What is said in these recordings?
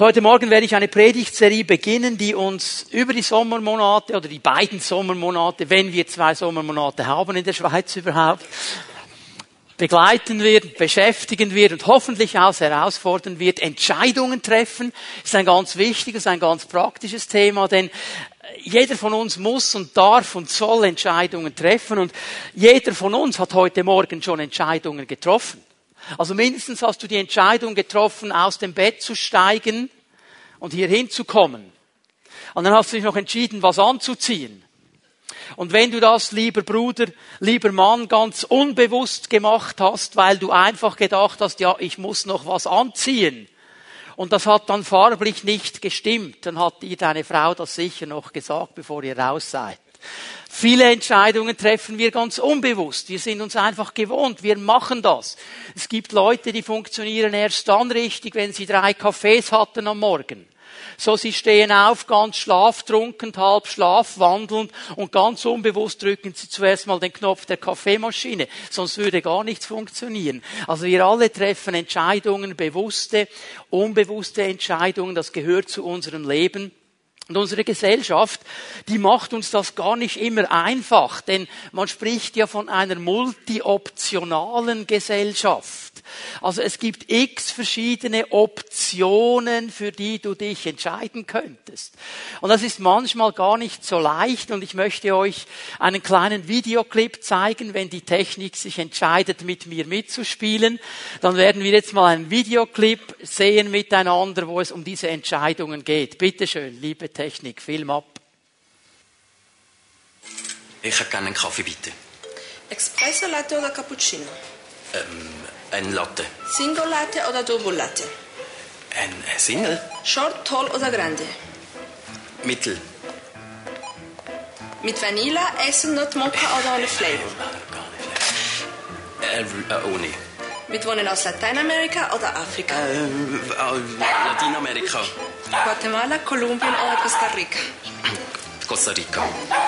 Heute Morgen werde ich eine Predigtserie beginnen, die uns über die Sommermonate oder die beiden Sommermonate, wenn wir zwei Sommermonate haben in der Schweiz überhaupt, begleiten wird, beschäftigen wird und hoffentlich auch herausfordern wird. Entscheidungen treffen ist ein ganz wichtiges, ein ganz praktisches Thema, denn jeder von uns muss und darf und soll Entscheidungen treffen und jeder von uns hat heute Morgen schon Entscheidungen getroffen. Also mindestens hast du die Entscheidung getroffen, aus dem Bett zu steigen und hier hinzukommen. Und dann hast du dich noch entschieden, was anzuziehen. Und wenn du das, lieber Bruder, lieber Mann, ganz unbewusst gemacht hast, weil du einfach gedacht hast, ja, ich muss noch was anziehen, und das hat dann farblich nicht gestimmt, dann hat dir deine Frau das sicher noch gesagt, bevor ihr raus seid. Viele Entscheidungen treffen wir ganz unbewusst. Wir sind uns einfach gewohnt. Wir machen das. Es gibt Leute, die funktionieren erst dann richtig, wenn sie drei Kaffees hatten am Morgen. So, sie stehen auf, ganz schlaftrunken, halb schlafwandelnd und ganz unbewusst drücken sie zuerst mal den Knopf der Kaffeemaschine. Sonst würde gar nichts funktionieren. Also wir alle treffen Entscheidungen, bewusste, unbewusste Entscheidungen. Das gehört zu unserem Leben. Und unsere Gesellschaft, die macht uns das gar nicht immer einfach, denn man spricht ja von einer multioptionalen Gesellschaft. Also es gibt x verschiedene Optionen, für die du dich entscheiden könntest. Und das ist manchmal gar nicht so leicht und ich möchte euch einen kleinen Videoclip zeigen, wenn die Technik sich entscheidet, mit mir mitzuspielen. Dann werden wir jetzt mal einen Videoclip sehen miteinander, wo es um diese Entscheidungen geht. Bitte schön, liebe Technik, Film ab. Ich hätte gerne einen Kaffee, bitte. Espresso, Latte oder Cappuccino? Ähm, ein Latte. Single Latte oder Double Latte? Ein Single? Short, Tall oder Grande? Mittel. Mit Vanilla, Essen, Not Mocha oder ohne Flavor? Äh, äh, ohne. Mit Wohnen aus Lateinamerika oder Afrika? Ähm, äh, Lateinamerika. Guatemala, Kolumbien oder Costa Rica? Costa Rica.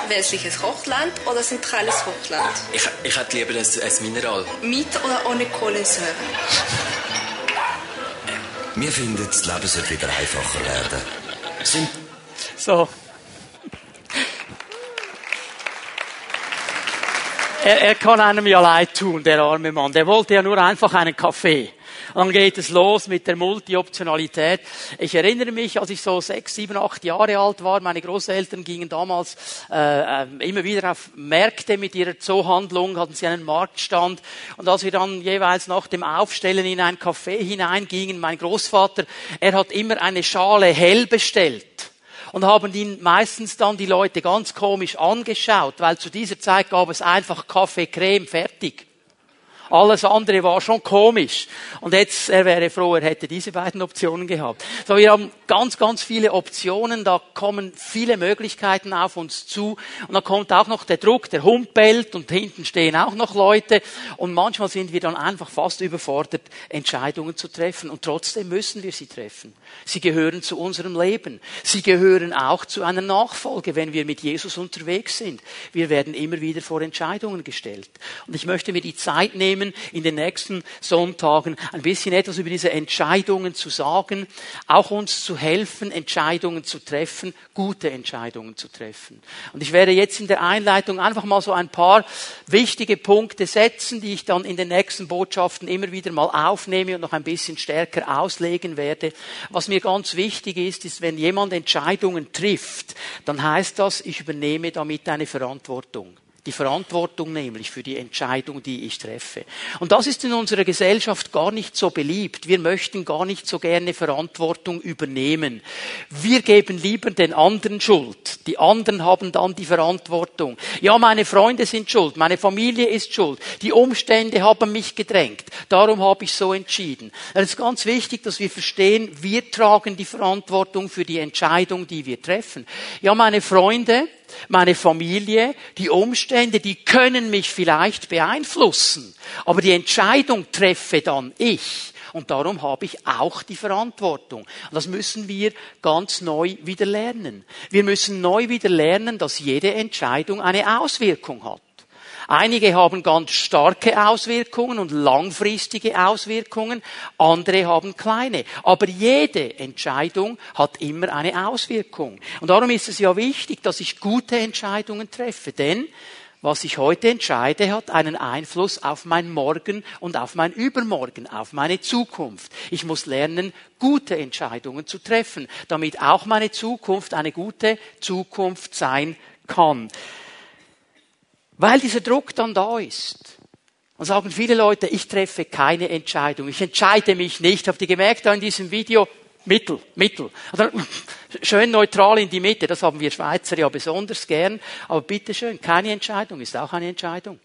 Westliches Hochland oder zentrales Hochland? Ich, ich hätte lieber ein, ein Mineral. Mit oder ohne Kohlensäure? Wir finden, das Leben sollte wieder einfacher werden. Sind So. Er, er kann einem ja leid tun, der arme Mann. Der wollte ja nur einfach einen Kaffee. Dann geht es los mit der Multi-Optionalität. Ich erinnere mich, als ich so sechs, sieben, acht Jahre alt war, meine Großeltern gingen damals äh, immer wieder auf Märkte mit ihrer Zoohandlung, hatten sie einen Marktstand. Und als wir dann jeweils nach dem Aufstellen in ein Café hineingingen, mein Großvater, er hat immer eine Schale hell bestellt und haben ihn meistens dann die Leute ganz komisch angeschaut, weil zu dieser Zeit gab es einfach Kaffee, Creme, fertig. Alles andere war schon komisch. Und jetzt, er wäre froh, er hätte diese beiden Optionen gehabt. So, wir haben ganz, ganz viele Optionen, da kommen viele Möglichkeiten auf uns zu. Und da kommt auch noch der Druck, der Hund bellt und hinten stehen auch noch Leute. Und manchmal sind wir dann einfach fast überfordert, Entscheidungen zu treffen. Und trotzdem müssen wir sie treffen. Sie gehören zu unserem Leben. Sie gehören auch zu einer Nachfolge, wenn wir mit Jesus unterwegs sind. Wir werden immer wieder vor Entscheidungen gestellt. Und ich möchte mir die Zeit nehmen, in den nächsten Sonntagen ein bisschen etwas über diese Entscheidungen zu sagen, auch uns zu helfen, Entscheidungen zu treffen, gute Entscheidungen zu treffen. Und ich werde jetzt in der Einleitung einfach mal so ein paar wichtige Punkte setzen, die ich dann in den nächsten Botschaften immer wieder mal aufnehme und noch ein bisschen stärker auslegen werde. Was mir ganz wichtig ist, ist, wenn jemand Entscheidungen trifft, dann heißt das, ich übernehme damit eine Verantwortung. Die Verantwortung nämlich für die Entscheidung, die ich treffe. Und das ist in unserer Gesellschaft gar nicht so beliebt. Wir möchten gar nicht so gerne Verantwortung übernehmen. Wir geben lieber den anderen Schuld. Die anderen haben dann die Verantwortung. Ja, meine Freunde sind schuld, meine Familie ist schuld, die Umstände haben mich gedrängt. Darum habe ich so entschieden. Es ist ganz wichtig, dass wir verstehen, wir tragen die Verantwortung für die Entscheidung, die wir treffen. Ja, meine Freunde, meine Familie, die Umstände, die können mich vielleicht beeinflussen. Aber die Entscheidung treffe dann ich. Und darum habe ich auch die Verantwortung. Und das müssen wir ganz neu wieder lernen. Wir müssen neu wieder lernen, dass jede Entscheidung eine Auswirkung hat. Einige haben ganz starke Auswirkungen und langfristige Auswirkungen, andere haben kleine. Aber jede Entscheidung hat immer eine Auswirkung. Und darum ist es ja wichtig, dass ich gute Entscheidungen treffe, denn was ich heute entscheide, hat einen Einfluss auf mein Morgen und auf mein Übermorgen, auf meine Zukunft. Ich muss lernen, gute Entscheidungen zu treffen, damit auch meine Zukunft eine gute Zukunft sein kann. Weil dieser Druck dann da ist. Und sagen viele Leute, ich treffe keine Entscheidung, ich entscheide mich nicht. Habt ihr gemerkt da in diesem Video? Mittel, Mittel. Schön neutral in die Mitte, das haben wir Schweizer ja besonders gern. Aber bitteschön, keine Entscheidung ist auch eine Entscheidung.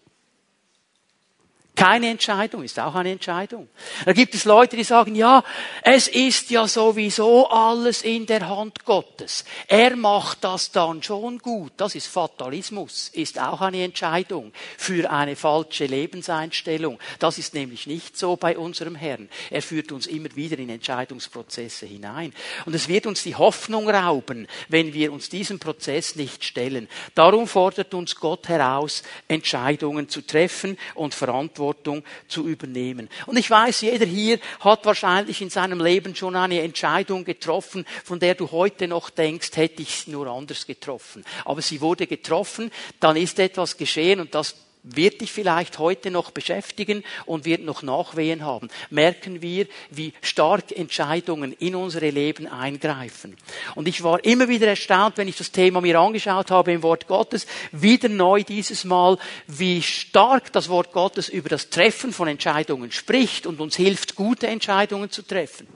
Keine Entscheidung ist auch eine Entscheidung. Da gibt es Leute, die sagen, ja, es ist ja sowieso alles in der Hand Gottes. Er macht das dann schon gut. Das ist Fatalismus, ist auch eine Entscheidung für eine falsche Lebenseinstellung. Das ist nämlich nicht so bei unserem Herrn. Er führt uns immer wieder in Entscheidungsprozesse hinein. Und es wird uns die Hoffnung rauben, wenn wir uns diesem Prozess nicht stellen. Darum fordert uns Gott heraus, Entscheidungen zu treffen und Verantwortung Verantwortung zu übernehmen. Und ich weiß, jeder hier hat wahrscheinlich in seinem Leben schon eine Entscheidung getroffen, von der du heute noch denkst, hätte ich sie nur anders getroffen. Aber sie wurde getroffen, dann ist etwas geschehen und das wird dich vielleicht heute noch beschäftigen und wird noch Nachwehen haben. Merken wir, wie stark Entscheidungen in unsere Leben eingreifen. Und ich war immer wieder erstaunt, wenn ich das Thema mir angeschaut habe im Wort Gottes, wieder neu dieses Mal, wie stark das Wort Gottes über das Treffen von Entscheidungen spricht und uns hilft, gute Entscheidungen zu treffen.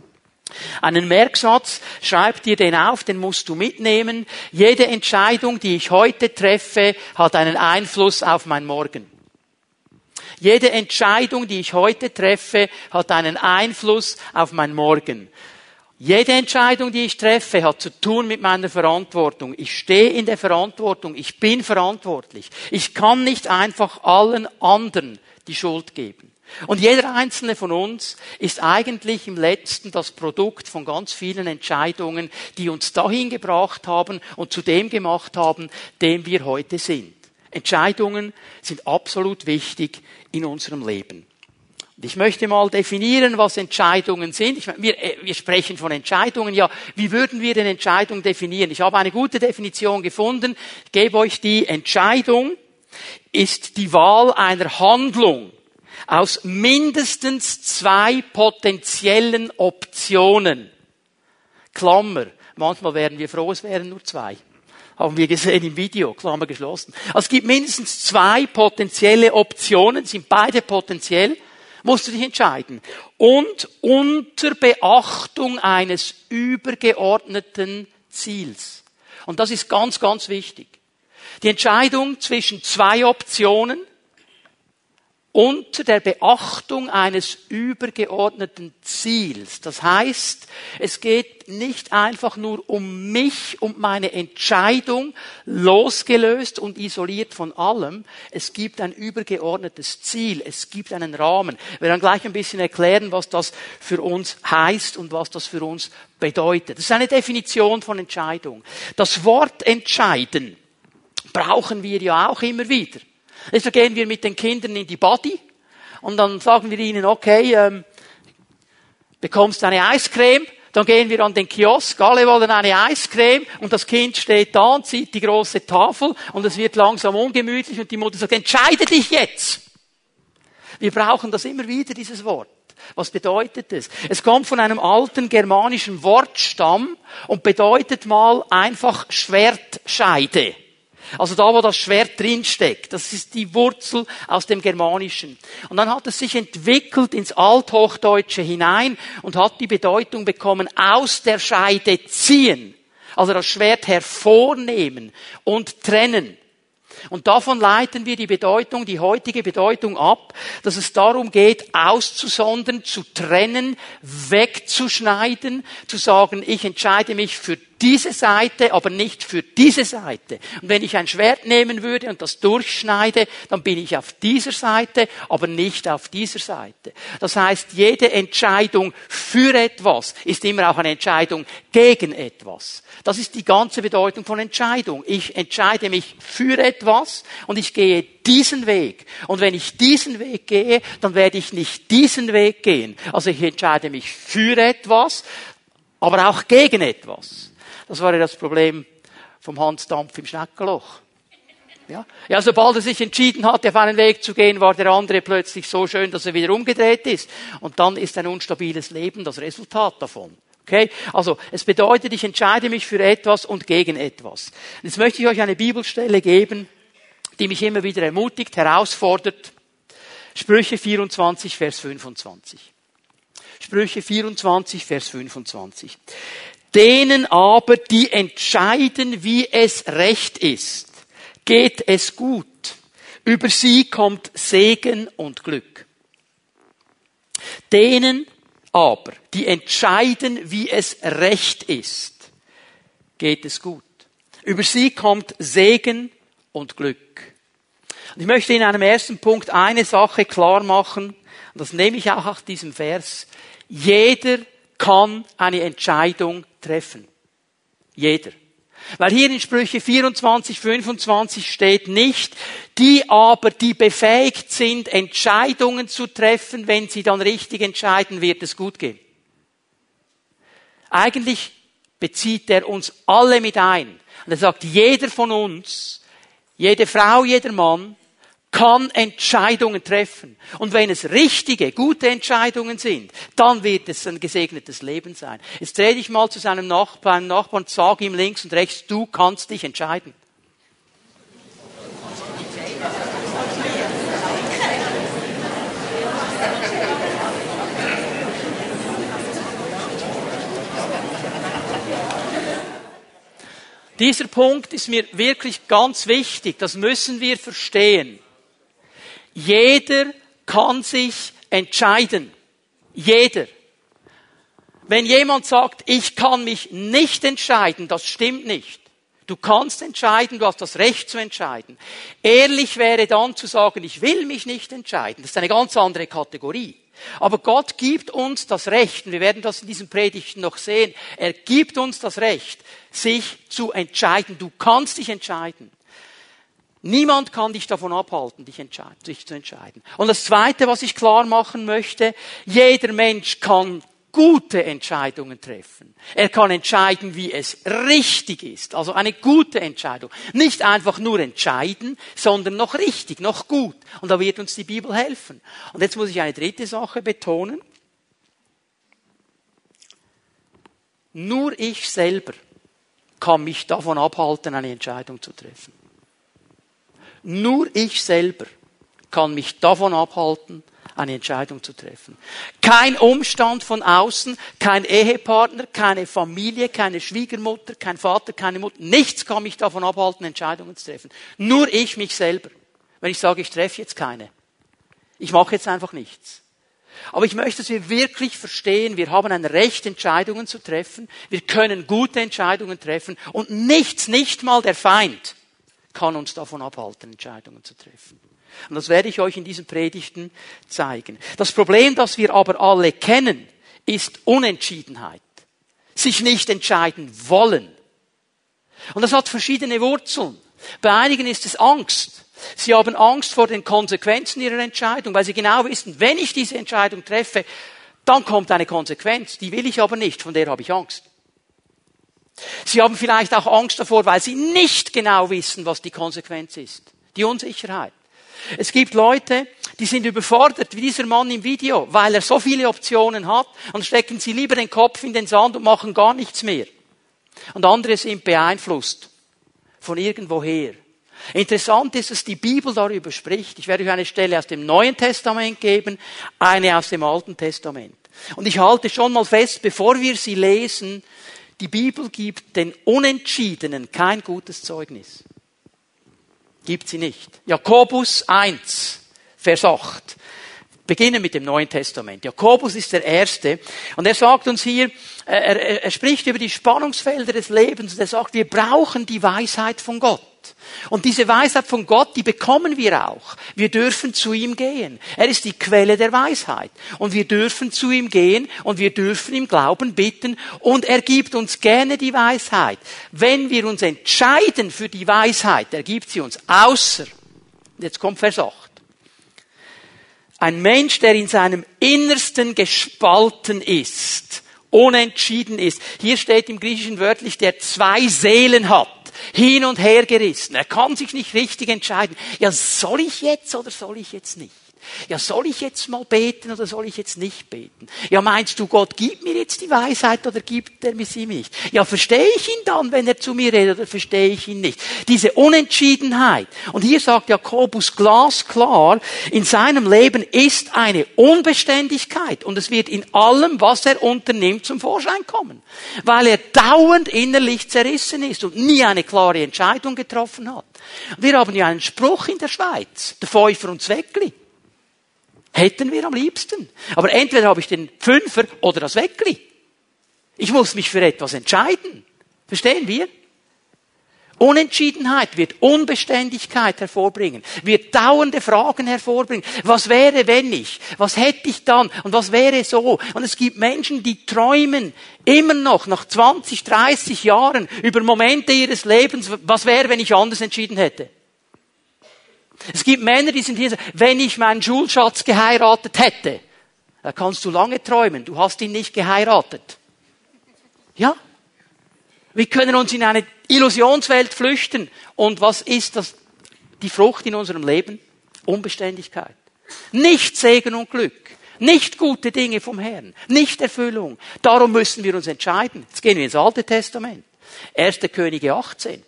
Einen Merksatz, schreib dir den auf, den musst du mitnehmen. Jede Entscheidung, die ich heute treffe, hat einen Einfluss auf mein Morgen. Jede Entscheidung, die ich heute treffe, hat einen Einfluss auf mein Morgen. Jede Entscheidung, die ich treffe, hat zu tun mit meiner Verantwortung. Ich stehe in der Verantwortung. Ich bin verantwortlich. Ich kann nicht einfach allen anderen die Schuld geben. Und jeder einzelne von uns ist eigentlich im letzten das Produkt von ganz vielen Entscheidungen, die uns dahin gebracht haben und zu dem gemacht haben, dem wir heute sind. Entscheidungen sind absolut wichtig in unserem Leben. Und ich möchte mal definieren, was Entscheidungen sind. Ich meine, wir, äh, wir sprechen von Entscheidungen. Ja, wie würden wir denn Entscheidungen definieren? Ich habe eine gute Definition gefunden. Ich gebe euch die Entscheidung ist die Wahl einer Handlung aus mindestens zwei potenziellen Optionen. Klammer. Manchmal wären wir froh, es wären nur zwei. Haben wir gesehen im Video, Klammer geschlossen. Also es gibt mindestens zwei potenzielle Optionen, sind beide potenziell, musst du dich entscheiden. Und unter Beachtung eines übergeordneten Ziels. Und das ist ganz, ganz wichtig. Die Entscheidung zwischen zwei Optionen unter der Beachtung eines übergeordneten Ziels. Das heißt, es geht nicht einfach nur um mich und meine Entscheidung, losgelöst und isoliert von allem. Es gibt ein übergeordnetes Ziel, es gibt einen Rahmen. Wir werden gleich ein bisschen erklären, was das für uns heißt und was das für uns bedeutet. Das ist eine Definition von Entscheidung. Das Wort entscheiden brauchen wir ja auch immer wieder. Deshalb gehen wir mit den Kindern in die Body und dann sagen wir ihnen, okay, ähm, bekommst eine Eiscreme, dann gehen wir an den Kiosk, alle wollen eine Eiscreme und das Kind steht da und sieht die große Tafel und es wird langsam ungemütlich und die Mutter sagt, entscheide dich jetzt. Wir brauchen das immer wieder, dieses Wort. Was bedeutet es? Es kommt von einem alten germanischen Wortstamm und bedeutet mal einfach Schwertscheide. Also da, wo das Schwert drinsteckt. Das ist die Wurzel aus dem Germanischen. Und dann hat es sich entwickelt ins Althochdeutsche hinein und hat die Bedeutung bekommen, aus der Scheide ziehen. Also das Schwert hervornehmen und trennen. Und davon leiten wir die Bedeutung, die heutige Bedeutung ab, dass es darum geht, auszusondern, zu trennen, wegzuschneiden, zu sagen, ich entscheide mich für diese Seite, aber nicht für diese Seite. Und wenn ich ein Schwert nehmen würde und das durchschneide, dann bin ich auf dieser Seite, aber nicht auf dieser Seite. Das heißt, jede Entscheidung für etwas ist immer auch eine Entscheidung gegen etwas. Das ist die ganze Bedeutung von Entscheidung. Ich entscheide mich für etwas und ich gehe diesen Weg. Und wenn ich diesen Weg gehe, dann werde ich nicht diesen Weg gehen. Also ich entscheide mich für etwas, aber auch gegen etwas. Das war ja das Problem vom Hans Dampf im Schneckenloch. Ja? ja, sobald er sich entschieden hatte, auf einen Weg zu gehen, war der andere plötzlich so schön, dass er wieder umgedreht ist. Und dann ist ein unstabiles Leben das Resultat davon. Okay? Also, es bedeutet, ich entscheide mich für etwas und gegen etwas. Jetzt möchte ich euch eine Bibelstelle geben, die mich immer wieder ermutigt, herausfordert. Sprüche 24, Vers 25. Sprüche 24, Vers 25. Denen aber, die entscheiden, wie es recht ist, geht es gut. Über sie kommt Segen und Glück. Denen aber, die entscheiden, wie es recht ist, geht es gut. Über sie kommt Segen und Glück. Und ich möchte in einem ersten Punkt eine Sache klar machen, und das nehme ich auch aus diesem Vers. Jeder kann eine Entscheidung treffen. Jeder. Weil hier in Sprüche 24, 25 steht nicht, die aber, die befähigt sind, Entscheidungen zu treffen, wenn sie dann richtig entscheiden, wird es gut gehen. Eigentlich bezieht er uns alle mit ein. Und er sagt, jeder von uns, jede Frau, jeder Mann, kann Entscheidungen treffen. Und wenn es richtige, gute Entscheidungen sind, dann wird es ein gesegnetes Leben sein. Jetzt dreh dich mal zu seinem Nachbarn, Nachbarn, sag ihm links und rechts, du kannst dich entscheiden. Dieser Punkt ist mir wirklich ganz wichtig. Das müssen wir verstehen. Jeder kann sich entscheiden. Jeder. Wenn jemand sagt, ich kann mich nicht entscheiden, das stimmt nicht. Du kannst entscheiden, du hast das Recht zu entscheiden. Ehrlich wäre dann zu sagen, ich will mich nicht entscheiden. Das ist eine ganz andere Kategorie. Aber Gott gibt uns das Recht, und wir werden das in diesen Predigten noch sehen, er gibt uns das Recht, sich zu entscheiden. Du kannst dich entscheiden. Niemand kann dich davon abhalten, dich, zu entscheiden. Und das Zweite, was ich klar machen möchte, jeder Mensch kann gute Entscheidungen treffen. Er kann entscheiden, wie es richtig ist. Also eine gute Entscheidung. Nicht einfach nur entscheiden, sondern noch richtig, noch gut. Und da wird uns die Bibel helfen. Und jetzt muss ich eine dritte Sache betonen. Nur ich selber kann mich davon abhalten, eine Entscheidung zu treffen. Nur ich selber kann mich davon abhalten, eine Entscheidung zu treffen. Kein Umstand von außen, kein Ehepartner, keine Familie, keine Schwiegermutter, kein Vater, keine Mutter, nichts kann mich davon abhalten, Entscheidungen zu treffen. Nur ich mich selber. Wenn ich sage, ich treffe jetzt keine. Ich mache jetzt einfach nichts. Aber ich möchte, dass wir wirklich verstehen, wir haben ein Recht, Entscheidungen zu treffen. Wir können gute Entscheidungen treffen und nichts, nicht mal der Feind kann uns davon abhalten, Entscheidungen zu treffen. Und das werde ich euch in diesen Predigten zeigen. Das Problem, das wir aber alle kennen, ist Unentschiedenheit. Sich nicht entscheiden wollen. Und das hat verschiedene Wurzeln. Bei einigen ist es Angst. Sie haben Angst vor den Konsequenzen ihrer Entscheidung, weil sie genau wissen, wenn ich diese Entscheidung treffe, dann kommt eine Konsequenz. Die will ich aber nicht, von der habe ich Angst. Sie haben vielleicht auch Angst davor, weil sie nicht genau wissen, was die Konsequenz ist. Die Unsicherheit. Es gibt Leute, die sind überfordert, wie dieser Mann im Video, weil er so viele Optionen hat, und stecken sie lieber den Kopf in den Sand und machen gar nichts mehr. Und andere sind beeinflusst von irgendwoher. Interessant ist, dass die Bibel darüber spricht. Ich werde euch eine Stelle aus dem Neuen Testament geben, eine aus dem Alten Testament. Und ich halte schon mal fest, bevor wir sie lesen, die Bibel gibt den Unentschiedenen kein gutes Zeugnis. Gibt sie nicht. Jakobus 1, Vers 8. beginnen mit dem Neuen Testament. Jakobus ist der Erste und er sagt uns hier, er, er, er spricht über die Spannungsfelder des Lebens und er sagt, wir brauchen die Weisheit von Gott. Und diese Weisheit von Gott, die bekommen wir auch. Wir dürfen zu ihm gehen. Er ist die Quelle der Weisheit. Und wir dürfen zu ihm gehen und wir dürfen im Glauben bitten und er gibt uns gerne die Weisheit. Wenn wir uns entscheiden für die Weisheit, er gibt sie uns außer, jetzt kommt Vers 8. Ein Mensch, der in seinem Innersten gespalten ist, unentschieden ist. Hier steht im Griechischen wörtlich, der zwei Seelen hat hin und her gerissen. Er kann sich nicht richtig entscheiden. Ja, soll ich jetzt oder soll ich jetzt nicht? Ja, soll ich jetzt mal beten oder soll ich jetzt nicht beten? Ja, meinst du, Gott gibt mir jetzt die Weisheit oder gibt er mir sie nicht? Ja, verstehe ich ihn dann, wenn er zu mir redet oder verstehe ich ihn nicht? Diese Unentschiedenheit. Und hier sagt Jakobus glasklar, in seinem Leben ist eine Unbeständigkeit und es wird in allem, was er unternimmt, zum Vorschein kommen. Weil er dauernd innerlich zerrissen ist und nie eine klare Entscheidung getroffen hat. Wir haben ja einen Spruch in der Schweiz, der Pfeifer und Zweckli. Hätten wir am liebsten. Aber entweder habe ich den Fünfer oder das Weckli. Ich muss mich für etwas entscheiden. Verstehen wir? Unentschiedenheit wird Unbeständigkeit hervorbringen, wird dauernde Fragen hervorbringen. Was wäre, wenn ich? Was hätte ich dann? Und was wäre so? Und es gibt Menschen, die träumen immer noch nach 20, 30 Jahren über Momente ihres Lebens, was wäre, wenn ich anders entschieden hätte? Es gibt Männer, die sind hier, wenn ich meinen Schulschatz geheiratet hätte, da kannst du lange träumen, du hast ihn nicht geheiratet. Ja? Wir können uns in eine Illusionswelt flüchten. Und was ist das, die Frucht in unserem Leben? Unbeständigkeit. Nicht Segen und Glück. Nicht gute Dinge vom Herrn. Nicht Erfüllung. Darum müssen wir uns entscheiden. Jetzt gehen wir ins Alte Testament. 1. Könige 18.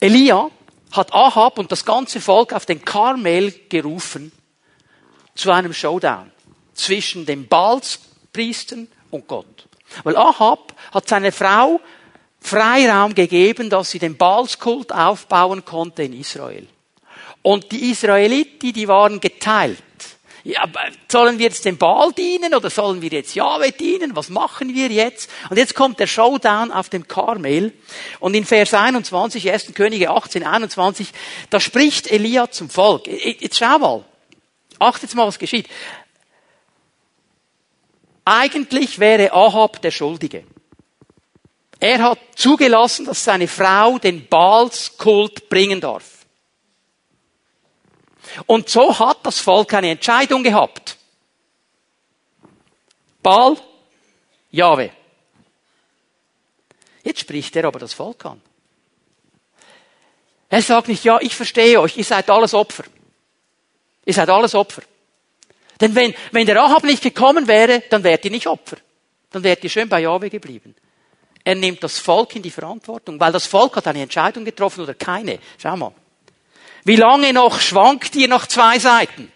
Elia hat Ahab und das ganze Volk auf den Karmel gerufen zu einem Showdown zwischen den Baalspriestern und Gott. Weil Ahab hat seine Frau Freiraum gegeben, dass sie den Baalskult aufbauen konnte in Israel. Und die Israeliten, die waren geteilt. Ja, sollen wir jetzt dem Baal dienen oder sollen wir jetzt Jahwe dienen? Was machen wir jetzt? Und jetzt kommt der Showdown auf dem Karmel. Und in Vers 21, 1. Könige 18, 21, da spricht Elia zum Volk. Jetzt schau mal. Achtet mal, was geschieht. Eigentlich wäre Ahab der Schuldige. Er hat zugelassen, dass seine Frau den Baalskult bringen darf. Und so hat das Volk eine Entscheidung gehabt. Baal, Jahwe. Jetzt spricht er aber das Volk an. Er sagt nicht, ja, ich verstehe euch, ihr seid alles Opfer. Ihr seid alles Opfer. Denn wenn, wenn der Ahab nicht gekommen wäre, dann wärt ihr nicht Opfer. Dann wärt ihr schön bei Jahwe geblieben. Er nimmt das Volk in die Verantwortung, weil das Volk hat eine Entscheidung getroffen oder keine. Schau mal. Wie lange noch schwankt ihr nach zwei Seiten?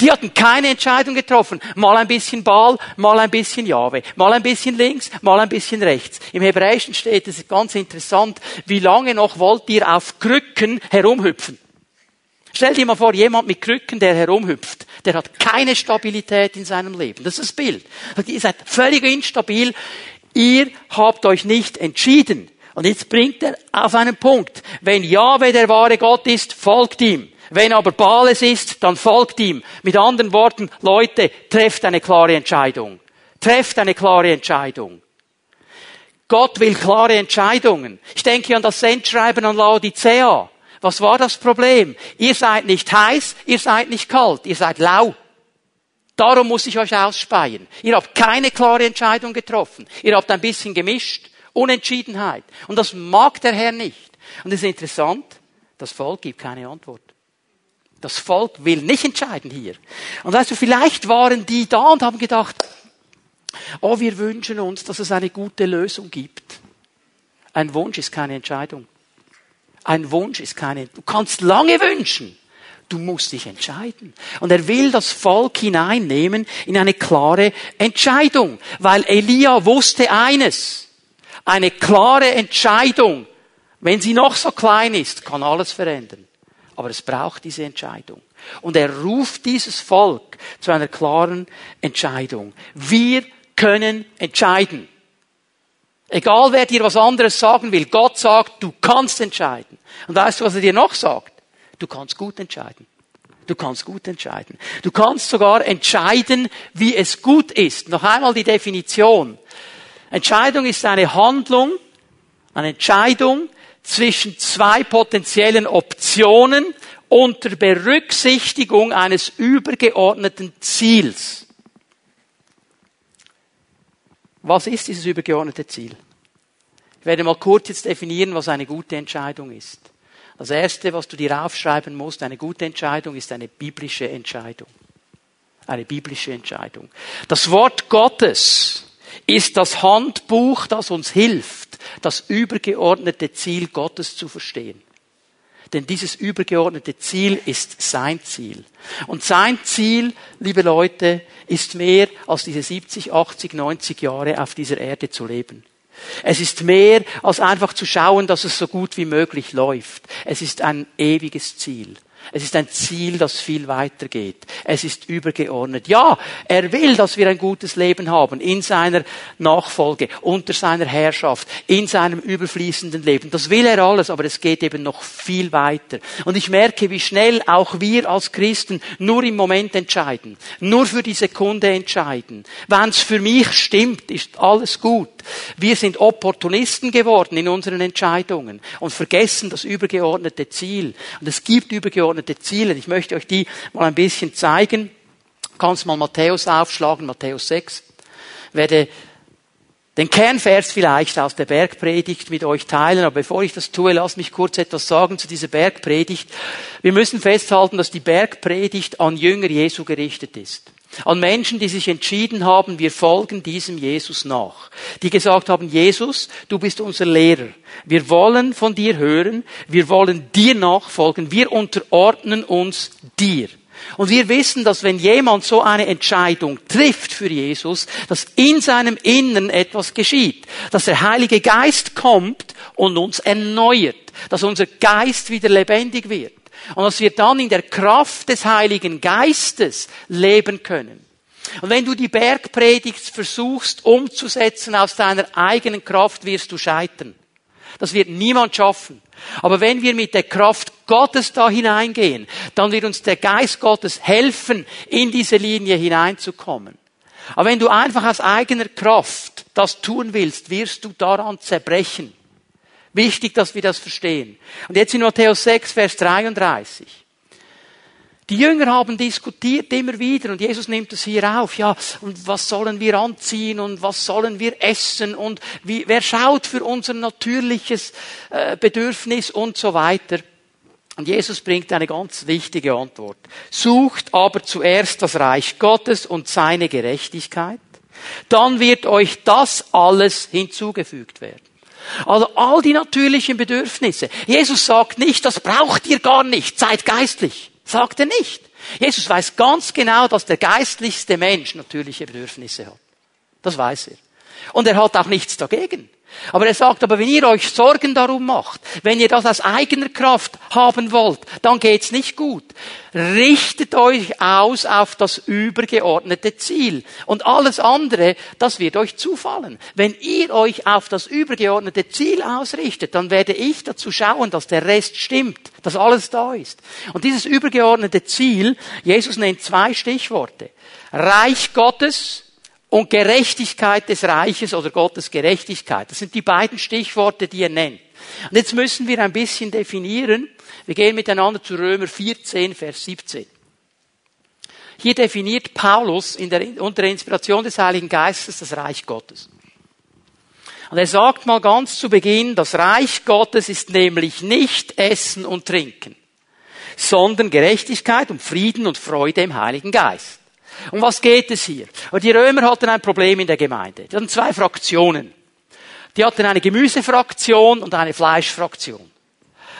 Die hatten keine Entscheidung getroffen. Mal ein bisschen Baal, mal ein bisschen Jahwe. Mal ein bisschen links, mal ein bisschen rechts. Im Hebräischen steht es ganz interessant. Wie lange noch wollt ihr auf Krücken herumhüpfen? Stell dir mal vor, jemand mit Krücken, der herumhüpft, der hat keine Stabilität in seinem Leben. Das ist das Bild. Ihr seid völlig instabil. Ihr habt euch nicht entschieden. Und jetzt bringt er auf einen Punkt. Wenn Jahwe der wahre Gott ist, folgt ihm. Wenn aber Baal es ist, dann folgt ihm. Mit anderen Worten, Leute, trefft eine klare Entscheidung. Trefft eine klare Entscheidung. Gott will klare Entscheidungen. Ich denke an das Sendschreiben an Laodicea. Was war das Problem? Ihr seid nicht heiß, ihr seid nicht kalt, ihr seid lau. Darum muss ich euch ausspeien. Ihr habt keine klare Entscheidung getroffen. Ihr habt ein bisschen gemischt. Unentschiedenheit. Und das mag der Herr nicht. Und es ist interessant, das Volk gibt keine Antwort. Das Volk will nicht entscheiden hier. Und weißt du, vielleicht waren die da und haben gedacht, oh, wir wünschen uns, dass es eine gute Lösung gibt. Ein Wunsch ist keine Entscheidung. Ein Wunsch ist keine, du kannst lange wünschen. Du musst dich entscheiden. Und er will das Volk hineinnehmen in eine klare Entscheidung. Weil Elia wusste eines. Eine klare Entscheidung, wenn sie noch so klein ist, kann alles verändern. Aber es braucht diese Entscheidung. Und er ruft dieses Volk zu einer klaren Entscheidung. Wir können entscheiden. Egal wer dir was anderes sagen will, Gott sagt, du kannst entscheiden. Und weißt du, was er dir noch sagt? Du kannst gut entscheiden. Du kannst gut entscheiden. Du kannst sogar entscheiden, wie es gut ist. Noch einmal die Definition. Entscheidung ist eine Handlung, eine Entscheidung zwischen zwei potenziellen Optionen unter Berücksichtigung eines übergeordneten Ziels. Was ist dieses übergeordnete Ziel? Ich werde mal kurz jetzt definieren, was eine gute Entscheidung ist. Das erste, was du dir aufschreiben musst, eine gute Entscheidung ist eine biblische Entscheidung. Eine biblische Entscheidung. Das Wort Gottes ist das Handbuch, das uns hilft, das übergeordnete Ziel Gottes zu verstehen. Denn dieses übergeordnete Ziel ist sein Ziel. Und sein Ziel, liebe Leute, ist mehr als diese 70, 80, 90 Jahre auf dieser Erde zu leben. Es ist mehr als einfach zu schauen, dass es so gut wie möglich läuft. Es ist ein ewiges Ziel. Es ist ein Ziel, das viel weiter geht. Es ist übergeordnet. Ja, er will, dass wir ein gutes Leben haben in seiner Nachfolge, unter seiner Herrschaft, in seinem überfließenden Leben. Das will er alles, aber es geht eben noch viel weiter. Und ich merke, wie schnell auch wir als Christen nur im Moment entscheiden, nur für die Sekunde entscheiden. Wenn es für mich stimmt, ist alles gut. Wir sind Opportunisten geworden in unseren Entscheidungen und vergessen das übergeordnete Ziel. Und es gibt übergeordnete Ziele. Ich möchte euch die mal ein bisschen zeigen. Kannst mal Matthäus aufschlagen, Matthäus 6. Werde den Kernvers vielleicht aus der Bergpredigt mit euch teilen, aber bevor ich das tue, lasst mich kurz etwas sagen zu dieser Bergpredigt. Wir müssen festhalten, dass die Bergpredigt an Jünger Jesu gerichtet ist. An Menschen, die sich entschieden haben, wir folgen diesem Jesus nach. Die gesagt haben, Jesus, du bist unser Lehrer. Wir wollen von dir hören. Wir wollen dir nachfolgen. Wir unterordnen uns dir. Und wir wissen, dass wenn jemand so eine Entscheidung trifft für Jesus, dass in seinem Innern etwas geschieht. Dass der Heilige Geist kommt und uns erneuert. Dass unser Geist wieder lebendig wird und dass wir dann in der Kraft des Heiligen Geistes leben können. Und wenn du die Bergpredigt versuchst umzusetzen aus deiner eigenen Kraft, wirst du scheitern. Das wird niemand schaffen. Aber wenn wir mit der Kraft Gottes da hineingehen, dann wird uns der Geist Gottes helfen, in diese Linie hineinzukommen. Aber wenn du einfach aus eigener Kraft das tun willst, wirst du daran zerbrechen. Wichtig, dass wir das verstehen. Und jetzt in Matthäus 6, Vers 33. Die Jünger haben diskutiert immer wieder und Jesus nimmt es hier auf. Ja, und was sollen wir anziehen und was sollen wir essen und wie, wer schaut für unser natürliches äh, Bedürfnis und so weiter. Und Jesus bringt eine ganz wichtige Antwort. Sucht aber zuerst das Reich Gottes und seine Gerechtigkeit, dann wird euch das alles hinzugefügt werden. Also all die natürlichen Bedürfnisse. Jesus sagt nicht, das braucht ihr gar nicht, seid geistlich. Sagt er nicht. Jesus weiß ganz genau, dass der geistlichste Mensch natürliche Bedürfnisse hat. Das weiß er. Und er hat auch nichts dagegen. Aber er sagt, aber wenn ihr euch Sorgen darum macht, wenn ihr das aus eigener Kraft haben wollt, dann geht's nicht gut. Richtet euch aus auf das übergeordnete Ziel. Und alles andere, das wird euch zufallen. Wenn ihr euch auf das übergeordnete Ziel ausrichtet, dann werde ich dazu schauen, dass der Rest stimmt, dass alles da ist. Und dieses übergeordnete Ziel, Jesus nennt zwei Stichworte. Reich Gottes und Gerechtigkeit des Reiches oder Gottes Gerechtigkeit. Das sind die beiden Stichworte, die er nennt. Und jetzt müssen wir ein bisschen definieren. Wir gehen miteinander zu Römer 14, Vers 17. Hier definiert Paulus in der, unter der Inspiration des Heiligen Geistes das Reich Gottes. Und er sagt mal ganz zu Beginn, das Reich Gottes ist nämlich nicht Essen und Trinken, sondern Gerechtigkeit und Frieden und Freude im Heiligen Geist. Um was geht es hier? Die Römer hatten ein Problem in der Gemeinde. Die hatten zwei Fraktionen. Die hatten eine Gemüsefraktion und eine Fleischfraktion.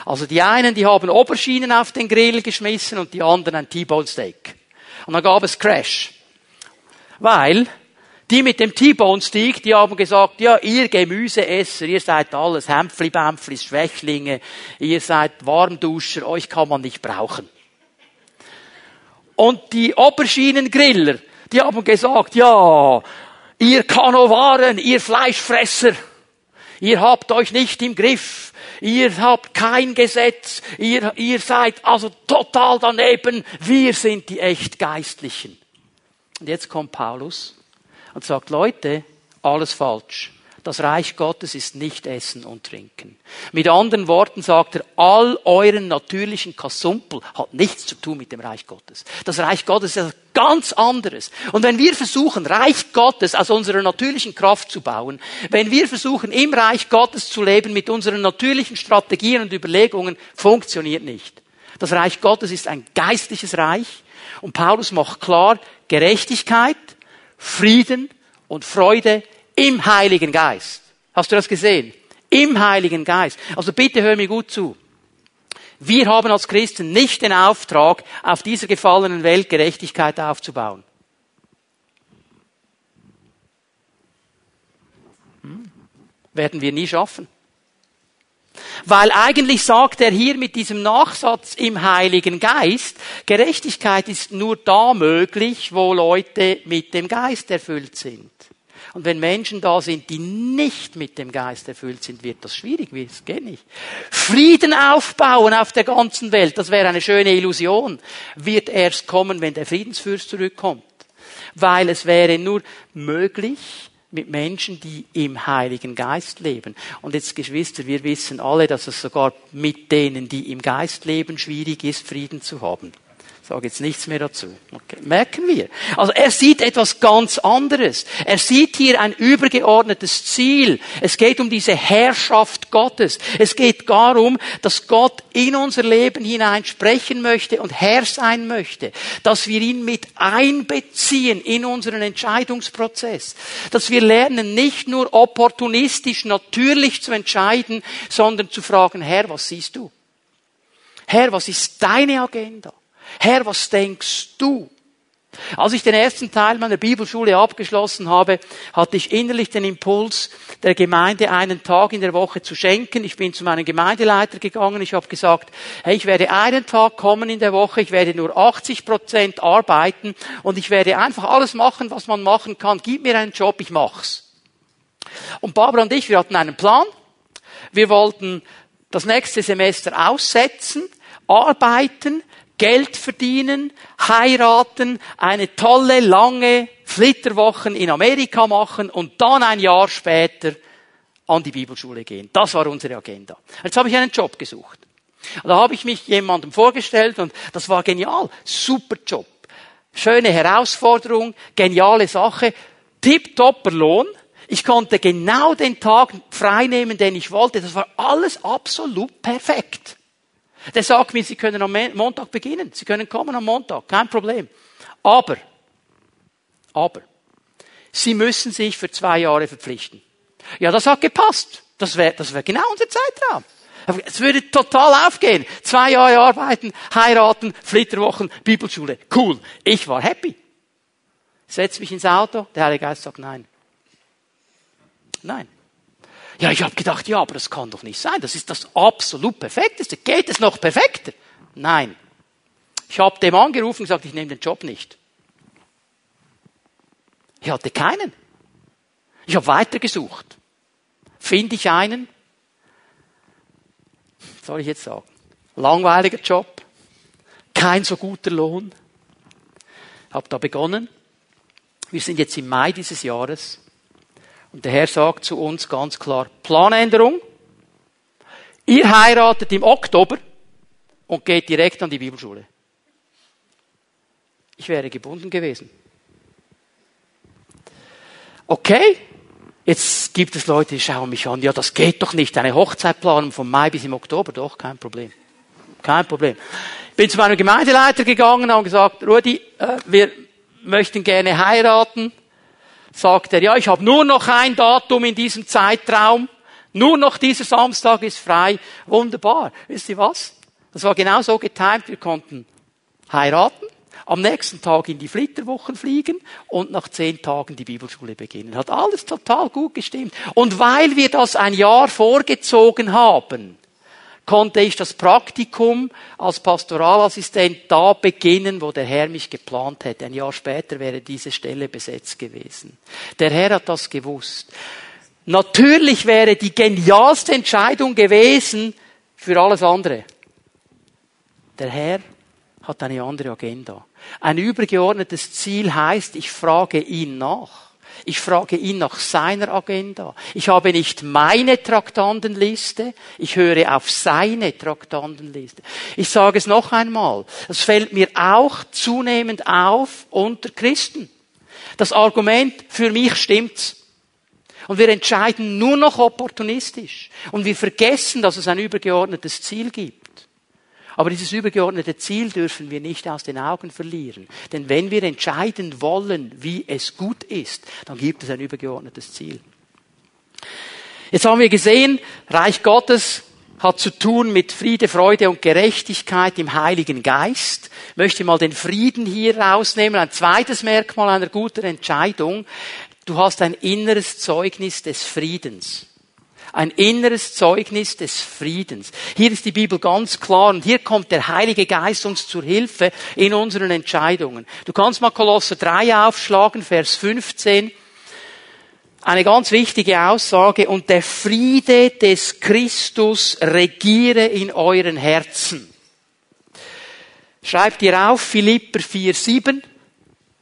Also die einen, die haben Oberschienen auf den Grill geschmissen und die anderen ein T-Bone Steak. Und dann gab es Crash. Weil Die mit dem T-Bone Steak, die haben gesagt, ja, ihr Gemüseesser, ihr seid alles Hämpfli-Bämpflis, Schwächlinge, ihr seid Warmduscher, euch kann man nicht brauchen. Und die Oberschienengriller, die haben gesagt, ja, ihr Kanovaren, ihr Fleischfresser, ihr habt euch nicht im Griff, ihr habt kein Gesetz, ihr, ihr seid also total daneben, wir sind die echt Geistlichen. Und jetzt kommt Paulus und sagt, Leute, alles falsch. Das Reich Gottes ist nicht Essen und Trinken. Mit anderen Worten sagt er, all euren natürlichen Kasumpel hat nichts zu tun mit dem Reich Gottes. Das Reich Gottes ist ganz anderes. Und wenn wir versuchen, Reich Gottes aus unserer natürlichen Kraft zu bauen, wenn wir versuchen, im Reich Gottes zu leben mit unseren natürlichen Strategien und Überlegungen, funktioniert nicht. Das Reich Gottes ist ein geistliches Reich. Und Paulus macht klar, Gerechtigkeit, Frieden und Freude im Heiligen Geist. Hast du das gesehen? Im Heiligen Geist. Also bitte hör mir gut zu. Wir haben als Christen nicht den Auftrag, auf dieser gefallenen Welt Gerechtigkeit aufzubauen. Hm? Werden wir nie schaffen. Weil eigentlich sagt er hier mit diesem Nachsatz im Heiligen Geist, Gerechtigkeit ist nur da möglich, wo Leute mit dem Geist erfüllt sind. Und wenn Menschen da sind, die nicht mit dem Geist erfüllt sind, wird das schwierig. Das geht nicht. Frieden aufbauen auf der ganzen Welt, das wäre eine schöne Illusion, wird erst kommen, wenn der Friedensfürst zurückkommt. Weil es wäre nur möglich, mit Menschen, die im Heiligen Geist leben. Und jetzt, Geschwister, wir wissen alle, dass es sogar mit denen, die im Geist leben, schwierig ist, Frieden zu haben. Ich sage jetzt nichts mehr dazu. Okay. Merken wir. Also er sieht etwas ganz anderes. Er sieht hier ein übergeordnetes Ziel. Es geht um diese Herrschaft Gottes. Es geht darum, dass Gott in unser Leben hinein sprechen möchte und Herr sein möchte. Dass wir ihn mit einbeziehen in unseren Entscheidungsprozess. Dass wir lernen, nicht nur opportunistisch natürlich zu entscheiden, sondern zu fragen, Herr, was siehst du? Herr, was ist deine Agenda? Herr, was denkst du? Als ich den ersten Teil meiner Bibelschule abgeschlossen habe, hatte ich innerlich den Impuls, der Gemeinde einen Tag in der Woche zu schenken. Ich bin zu meinem Gemeindeleiter gegangen. Ich habe gesagt, hey, ich werde einen Tag kommen in der Woche. Ich werde nur 80 Prozent arbeiten und ich werde einfach alles machen, was man machen kann. Gib mir einen Job, ich mach's. Und Barbara und ich, wir hatten einen Plan. Wir wollten das nächste Semester aussetzen, arbeiten, Geld verdienen, heiraten, eine tolle, lange Flitterwochen in Amerika machen und dann ein Jahr später an die Bibelschule gehen. Das war unsere Agenda. Jetzt habe ich einen Job gesucht. Da habe ich mich jemandem vorgestellt und das war genial. Super Job. Schöne Herausforderung, geniale Sache, tipptopper Lohn. Ich konnte genau den Tag freinehmen, den ich wollte. Das war alles absolut perfekt. Der sagt mir, Sie können am Montag beginnen. Sie können kommen am Montag. Kein Problem. Aber, aber, Sie müssen sich für zwei Jahre verpflichten. Ja, das hat gepasst. Das wäre das wär genau unser Zeitraum. Es würde total aufgehen. Zwei Jahre arbeiten, heiraten, Flitterwochen, Bibelschule. Cool. Ich war happy. Setz mich ins Auto. Der Heilige Geist sagt nein. Nein. Ja, ich habe gedacht, ja, aber das kann doch nicht sein. Das ist das absolut Perfekteste. Geht es noch perfekter? Nein. Ich habe dem angerufen und gesagt, ich nehme den Job nicht. Ich hatte keinen. Ich habe weitergesucht. Finde ich einen? Was soll ich jetzt sagen? Langweiliger Job, kein so guter Lohn. Habe da begonnen. Wir sind jetzt im Mai dieses Jahres. Und der Herr sagt zu uns ganz klar, Planänderung. Ihr heiratet im Oktober und geht direkt an die Bibelschule. Ich wäre gebunden gewesen. Okay, jetzt gibt es Leute, die schauen mich an, ja, das geht doch nicht. Eine Hochzeitplanung von Mai bis im Oktober, doch, kein Problem. Kein Problem. Ich bin zu meinem Gemeindeleiter gegangen und gesagt, Rudi, äh, wir möchten gerne heiraten sagt er, ja, ich habe nur noch ein Datum in diesem Zeitraum, nur noch dieser Samstag ist frei. Wunderbar. Wisst ihr was? Das war genau so getimt, wir konnten heiraten am nächsten Tag in die Flitterwochen fliegen und nach zehn Tagen die Bibelschule beginnen. Hat alles total gut gestimmt. Und weil wir das ein Jahr vorgezogen haben, konnte ich das Praktikum als Pastoralassistent da beginnen, wo der Herr mich geplant hätte. Ein Jahr später wäre diese Stelle besetzt gewesen. Der Herr hat das gewusst. Natürlich wäre die genialste Entscheidung gewesen für alles andere. Der Herr hat eine andere Agenda. Ein übergeordnetes Ziel heißt, ich frage ihn nach. Ich frage ihn nach seiner Agenda. Ich habe nicht meine Traktandenliste, ich höre auf seine Traktandenliste. Ich sage es noch einmal, es fällt mir auch zunehmend auf unter Christen. Das Argument, für mich stimmt's. Und wir entscheiden nur noch opportunistisch. Und wir vergessen, dass es ein übergeordnetes Ziel gibt. Aber dieses übergeordnete Ziel dürfen wir nicht aus den Augen verlieren. Denn wenn wir entscheiden wollen, wie es gut ist, dann gibt es ein übergeordnetes Ziel. Jetzt haben wir gesehen, Reich Gottes hat zu tun mit Friede, Freude und Gerechtigkeit im Heiligen Geist. Ich möchte mal den Frieden hier rausnehmen. Ein zweites Merkmal einer guten Entscheidung. Du hast ein inneres Zeugnis des Friedens ein inneres Zeugnis des Friedens. Hier ist die Bibel ganz klar und hier kommt der Heilige Geist uns zur Hilfe in unseren Entscheidungen. Du kannst mal Kolosser 3 aufschlagen, Vers 15. Eine ganz wichtige Aussage. Und der Friede des Christus regiere in euren Herzen. Schreibt ihr auf, Philipper 4,7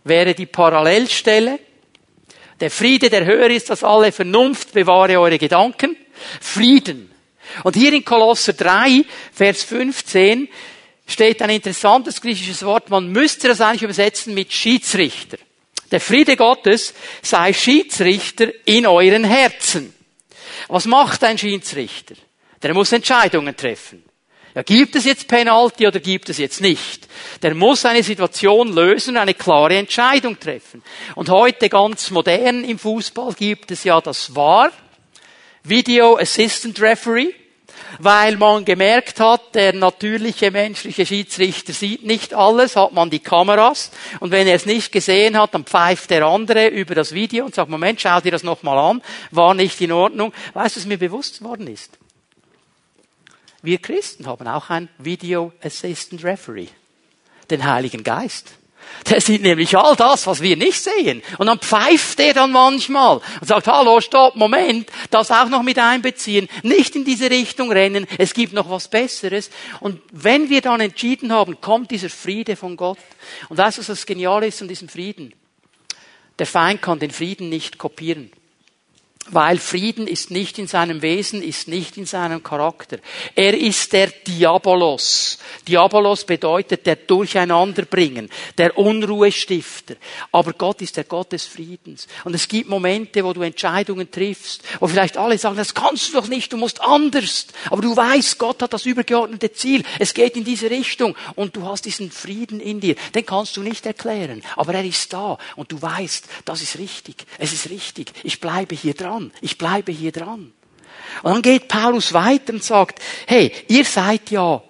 wäre die Parallelstelle. Der Friede, der höher ist als alle Vernunft, bewahre eure Gedanken. Frieden. Und hier in Kolosser 3, Vers 15, steht ein interessantes griechisches Wort. Man müsste das eigentlich übersetzen mit Schiedsrichter. Der Friede Gottes sei Schiedsrichter in euren Herzen. Was macht ein Schiedsrichter? Der muss Entscheidungen treffen. Ja, gibt es jetzt Penalty oder gibt es jetzt nicht? Der muss eine Situation lösen, eine klare Entscheidung treffen. Und heute ganz modern im Fußball gibt es ja das VAR, Video Assistant Referee, weil man gemerkt hat, der natürliche menschliche Schiedsrichter sieht nicht alles, hat man die Kameras und wenn er es nicht gesehen hat, dann pfeift der andere über das Video und sagt, Moment, schau dir das nochmal an, war nicht in Ordnung. Weißt du, was mir bewusst worden ist? Wir Christen haben auch ein Video Assistant Referee, den Heiligen Geist. Der sieht nämlich all das, was wir nicht sehen. Und dann pfeift er dann manchmal und sagt, hallo, stopp, Moment, das auch noch mit einbeziehen, nicht in diese Richtung rennen, es gibt noch was Besseres. Und wenn wir dann entschieden haben, kommt dieser Friede von Gott. Und weißt du, was das Geniale ist an diesem Frieden? Der Feind kann den Frieden nicht kopieren. Weil Frieden ist nicht in seinem Wesen, ist nicht in seinem Charakter. Er ist der Diabolos. Diabolos bedeutet der Durcheinanderbringen, der Unruhestifter. Aber Gott ist der Gott des Friedens. Und es gibt Momente, wo du Entscheidungen triffst, wo vielleicht alle sagen, das kannst du doch nicht, du musst anders. Aber du weißt, Gott hat das übergeordnete Ziel. Es geht in diese Richtung. Und du hast diesen Frieden in dir. Den kannst du nicht erklären. Aber er ist da. Und du weißt, das ist richtig. Es ist richtig. Ich bleibe hier dran dran. Ich bleibe hier dran. Und dann geht Paulus weiter und sagt, hey, ihr seid ja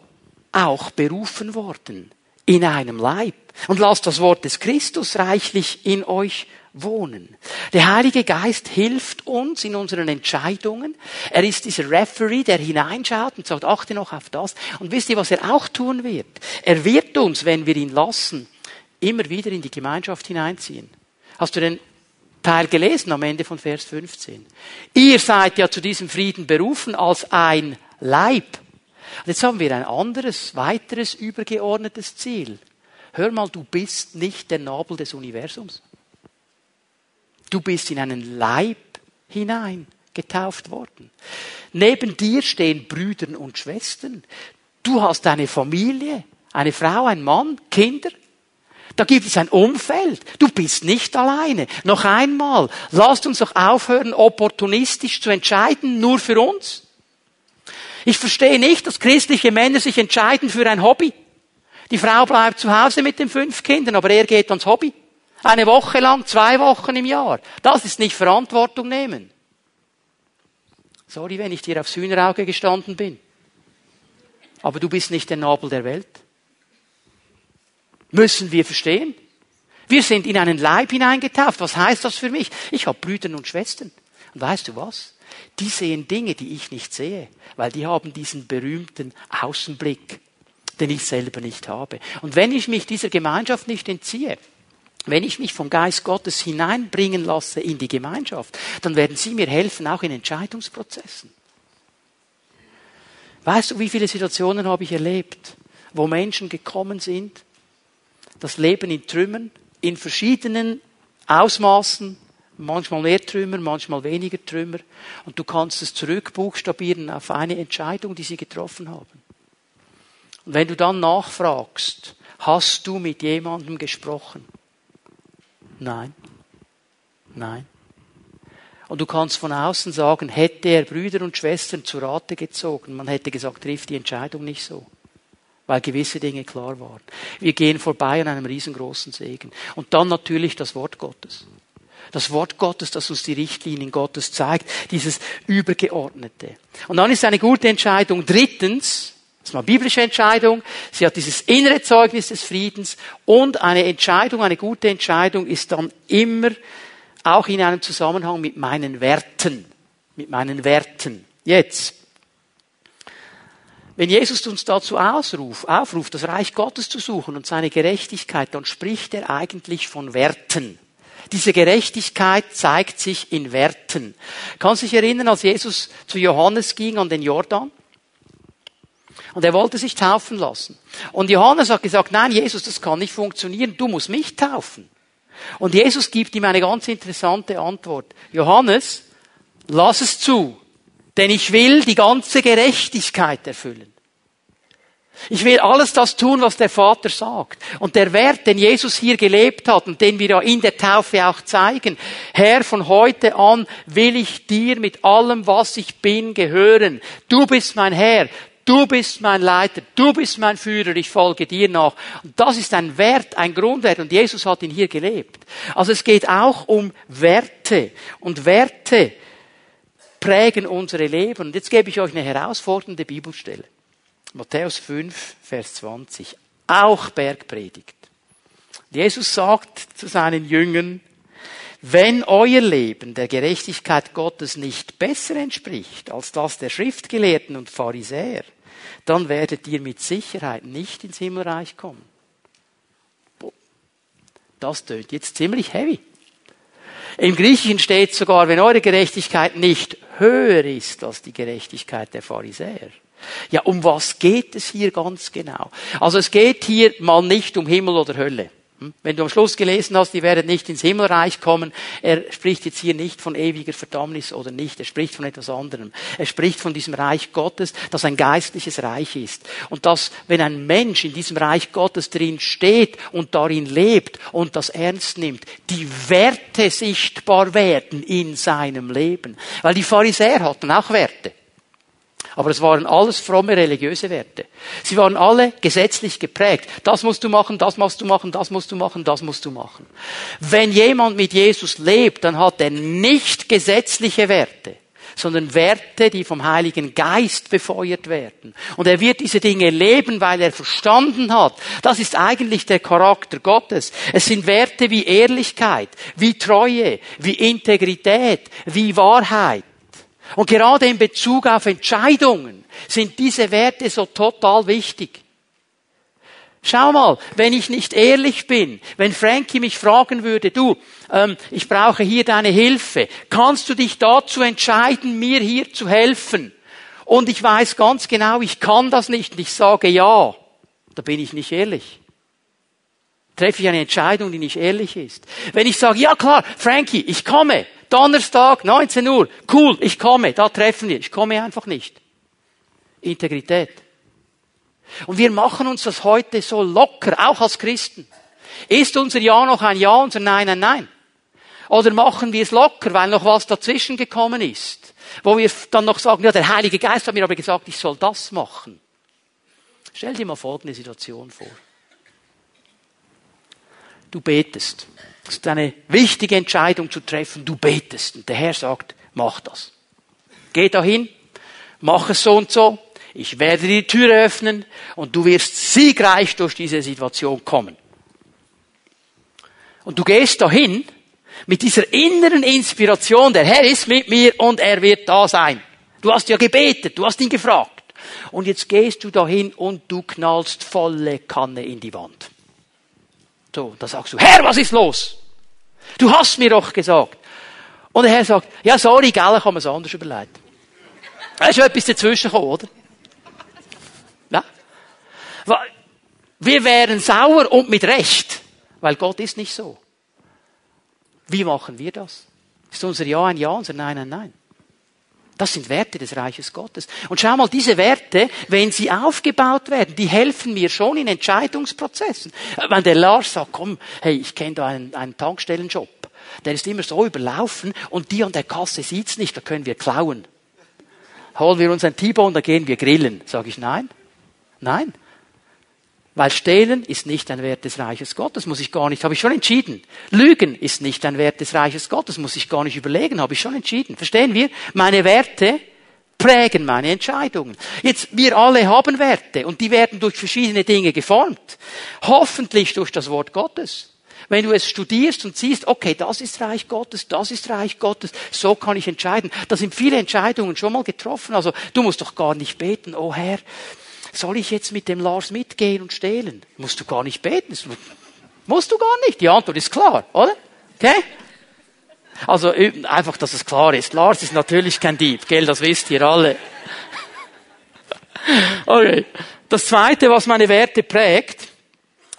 auch berufen worden in einem Leib und lasst das Wort des Christus reichlich in euch wohnen. Der Heilige Geist hilft uns in unseren Entscheidungen. Er ist dieser Referee, der hineinschaut und sagt, achte noch auf das. Und wisst ihr, was er auch tun wird? Er wird uns, wenn wir ihn lassen, immer wieder in die Gemeinschaft hineinziehen. Hast du den Teil gelesen am Ende von Vers 15. Ihr seid ja zu diesem Frieden berufen als ein Leib. Und jetzt haben wir ein anderes, weiteres, übergeordnetes Ziel. Hör mal, du bist nicht der Nabel des Universums. Du bist in einen Leib hinein getauft worden. Neben dir stehen Brüder und Schwestern. Du hast eine Familie, eine Frau, ein Mann, Kinder. Da gibt es ein Umfeld. Du bist nicht alleine. Noch einmal, lasst uns doch aufhören, opportunistisch zu entscheiden, nur für uns. Ich verstehe nicht, dass christliche Männer sich entscheiden für ein Hobby. Die Frau bleibt zu Hause mit den fünf Kindern, aber er geht ans Hobby. Eine Woche lang, zwei Wochen im Jahr. Das ist nicht Verantwortung nehmen. Sorry, wenn ich dir aufs Hühnerauge gestanden bin. Aber du bist nicht der Nabel der Welt. Müssen wir verstehen. Wir sind in einen Leib hineingetauft. Was heißt das für mich? Ich habe Brüder und Schwestern. Und weißt du was? Die sehen Dinge, die ich nicht sehe, weil die haben diesen berühmten Außenblick, den ich selber nicht habe. Und wenn ich mich dieser Gemeinschaft nicht entziehe, wenn ich mich vom Geist Gottes hineinbringen lasse in die Gemeinschaft, dann werden sie mir helfen, auch in Entscheidungsprozessen. Weißt du, wie viele Situationen habe ich erlebt, wo Menschen gekommen sind, das Leben in Trümmern, in verschiedenen Ausmaßen, manchmal mehr Trümmer, manchmal weniger Trümmer, und du kannst es zurückbuchstabieren auf eine Entscheidung, die sie getroffen haben. Und wenn du dann nachfragst, hast du mit jemandem gesprochen? Nein. Nein. Und du kannst von außen sagen, hätte er Brüder und Schwestern zu Rate gezogen, man hätte gesagt, trifft die Entscheidung nicht so. Weil gewisse Dinge klar waren. Wir gehen vorbei an einem riesengroßen Segen. Und dann natürlich das Wort Gottes. Das Wort Gottes, das uns die Richtlinien Gottes zeigt, dieses Übergeordnete. Und dann ist eine gute Entscheidung drittens, das ist eine biblische Entscheidung. Sie hat dieses innere Zeugnis des Friedens und eine Entscheidung, eine gute Entscheidung ist dann immer auch in einem Zusammenhang mit meinen Werten. Mit meinen Werten. Jetzt. Wenn Jesus uns dazu ausruft, aufruft, das Reich Gottes zu suchen und seine Gerechtigkeit, dann spricht er eigentlich von Werten. Diese Gerechtigkeit zeigt sich in Werten. Kannst du dich erinnern, als Jesus zu Johannes ging an den Jordan? Und er wollte sich taufen lassen. Und Johannes hat gesagt, nein, Jesus, das kann nicht funktionieren, du musst mich taufen. Und Jesus gibt ihm eine ganz interessante Antwort. Johannes, lass es zu, denn ich will die ganze Gerechtigkeit erfüllen. Ich will alles das tun, was der Vater sagt. Und der Wert, den Jesus hier gelebt hat und den wir ja in der Taufe auch zeigen, Herr, von heute an will ich dir mit allem, was ich bin, gehören. Du bist mein Herr. Du bist mein Leiter, du bist mein Führer, ich folge dir nach. Und das ist ein Wert, ein Grundwert und Jesus hat ihn hier gelebt. Also es geht auch um Werte und Werte prägen unsere Leben. Und jetzt gebe ich euch eine herausfordernde Bibelstelle. Matthäus 5, Vers 20. Auch Bergpredigt. Jesus sagt zu seinen Jüngern, wenn euer Leben der Gerechtigkeit Gottes nicht besser entspricht als das der Schriftgelehrten und Pharisäer, dann werdet ihr mit Sicherheit nicht ins Himmelreich kommen. Das tönt jetzt ziemlich heavy. Im Griechischen steht sogar, wenn eure Gerechtigkeit nicht höher ist als die Gerechtigkeit der Pharisäer. Ja, um was geht es hier ganz genau? Also es geht hier mal nicht um Himmel oder Hölle. Hm? Wenn du am Schluss gelesen hast, die werden nicht ins Himmelreich kommen, er spricht jetzt hier nicht von ewiger Verdammnis oder nicht, er spricht von etwas anderem. Er spricht von diesem Reich Gottes, das ein geistliches Reich ist. Und dass, wenn ein Mensch in diesem Reich Gottes drin steht und darin lebt und das ernst nimmt, die Werte sichtbar werden in seinem Leben. Weil die Pharisäer hatten auch Werte. Aber es waren alles fromme religiöse Werte. Sie waren alle gesetzlich geprägt. Das musst du machen, das musst du machen, das musst du machen, das musst du machen. Wenn jemand mit Jesus lebt, dann hat er nicht gesetzliche Werte, sondern Werte, die vom Heiligen Geist befeuert werden. Und er wird diese Dinge leben, weil er verstanden hat. Das ist eigentlich der Charakter Gottes. Es sind Werte wie Ehrlichkeit, wie Treue, wie Integrität, wie Wahrheit. Und gerade in Bezug auf Entscheidungen sind diese Werte so total wichtig. Schau mal, wenn ich nicht ehrlich bin, wenn Frankie mich fragen würde, du, ähm, ich brauche hier deine Hilfe, kannst du dich dazu entscheiden, mir hier zu helfen? Und ich weiß ganz genau, ich kann das nicht und ich sage ja, da bin ich nicht ehrlich. Treffe ich eine Entscheidung, die nicht ehrlich ist. Wenn ich sage, ja klar, Frankie, ich komme, Donnerstag, 19 Uhr. Cool, ich komme, da treffen wir. Ich komme einfach nicht. Integrität. Und wir machen uns das heute so locker, auch als Christen. Ist unser Ja noch ein Ja, unser Nein ein Nein? Oder machen wir es locker, weil noch was dazwischen gekommen ist? Wo wir dann noch sagen, ja, der Heilige Geist hat mir aber gesagt, ich soll das machen. Stell dir mal folgende Situation vor. Du betest. Es ist eine wichtige Entscheidung zu treffen. Du betest. Und der Herr sagt, mach das. Geh dahin, mach es so und so. Ich werde die Tür öffnen und du wirst siegreich durch diese Situation kommen. Und du gehst dahin mit dieser inneren Inspiration, der Herr ist mit mir und er wird da sein. Du hast ja gebetet, du hast ihn gefragt. Und jetzt gehst du dahin und du knallst volle Kanne in die Wand. So, da sagst du, Herr, was ist los? Du hast mir doch gesagt. Und der Herr sagt, ja, sorry, gell, ich habe es anders überlegt. Da ist schon etwas dazwischen gekommen, oder? Ja? Wir wären sauer und mit Recht, weil Gott ist nicht so. Wie machen wir das? Ist unser Ja ein Ja, unser Nein ein Nein? Das sind Werte des Reiches Gottes. Und schau mal, diese Werte, wenn sie aufgebaut werden, die helfen mir schon in Entscheidungsprozessen. Wenn der Lars sagt, komm, hey, ich kenne da einen, einen Tankstellenjob, der ist immer so überlaufen und die an der Kasse sieht's nicht, da können wir klauen. Holen wir uns ein T-Bone, da gehen wir grillen. Sag ich nein? Nein. Weil stehlen ist nicht ein Wert des Reiches Gottes, muss ich gar nicht, habe ich schon entschieden. Lügen ist nicht ein Wert des Reiches Gottes, muss ich gar nicht überlegen, habe ich schon entschieden. Verstehen wir? Meine Werte prägen meine Entscheidungen. Jetzt, wir alle haben Werte und die werden durch verschiedene Dinge geformt. Hoffentlich durch das Wort Gottes. Wenn du es studierst und siehst, okay, das ist Reich Gottes, das ist Reich Gottes, so kann ich entscheiden. Da sind viele Entscheidungen schon mal getroffen. Also du musst doch gar nicht beten, oh Herr, soll ich jetzt mit dem Lars mitgehen und stehlen? Musst du gar nicht beten. Musst du gar nicht. Die Antwort ist klar, oder? Okay? Also einfach, dass es klar ist. Lars ist natürlich kein Dieb, gell? Das wisst ihr alle. Okay. Das zweite, was meine Werte prägt,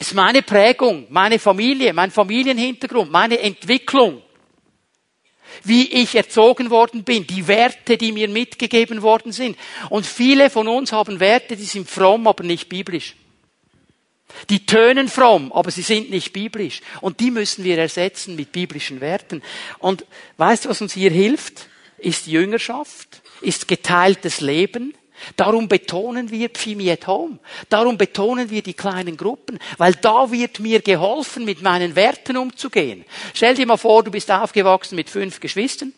ist meine Prägung, meine Familie, mein Familienhintergrund, meine Entwicklung wie ich erzogen worden bin, die Werte, die mir mitgegeben worden sind. Und viele von uns haben Werte, die sind fromm, aber nicht biblisch. Die tönen fromm, aber sie sind nicht biblisch. Und die müssen wir ersetzen mit biblischen Werten. Und weißt du, was uns hier hilft? Ist Jüngerschaft, ist geteiltes Leben, Darum betonen wir Pfimi at Home. Darum betonen wir die kleinen Gruppen, weil da wird mir geholfen, mit meinen Werten umzugehen. Stell dir mal vor, du bist aufgewachsen mit fünf Geschwistern.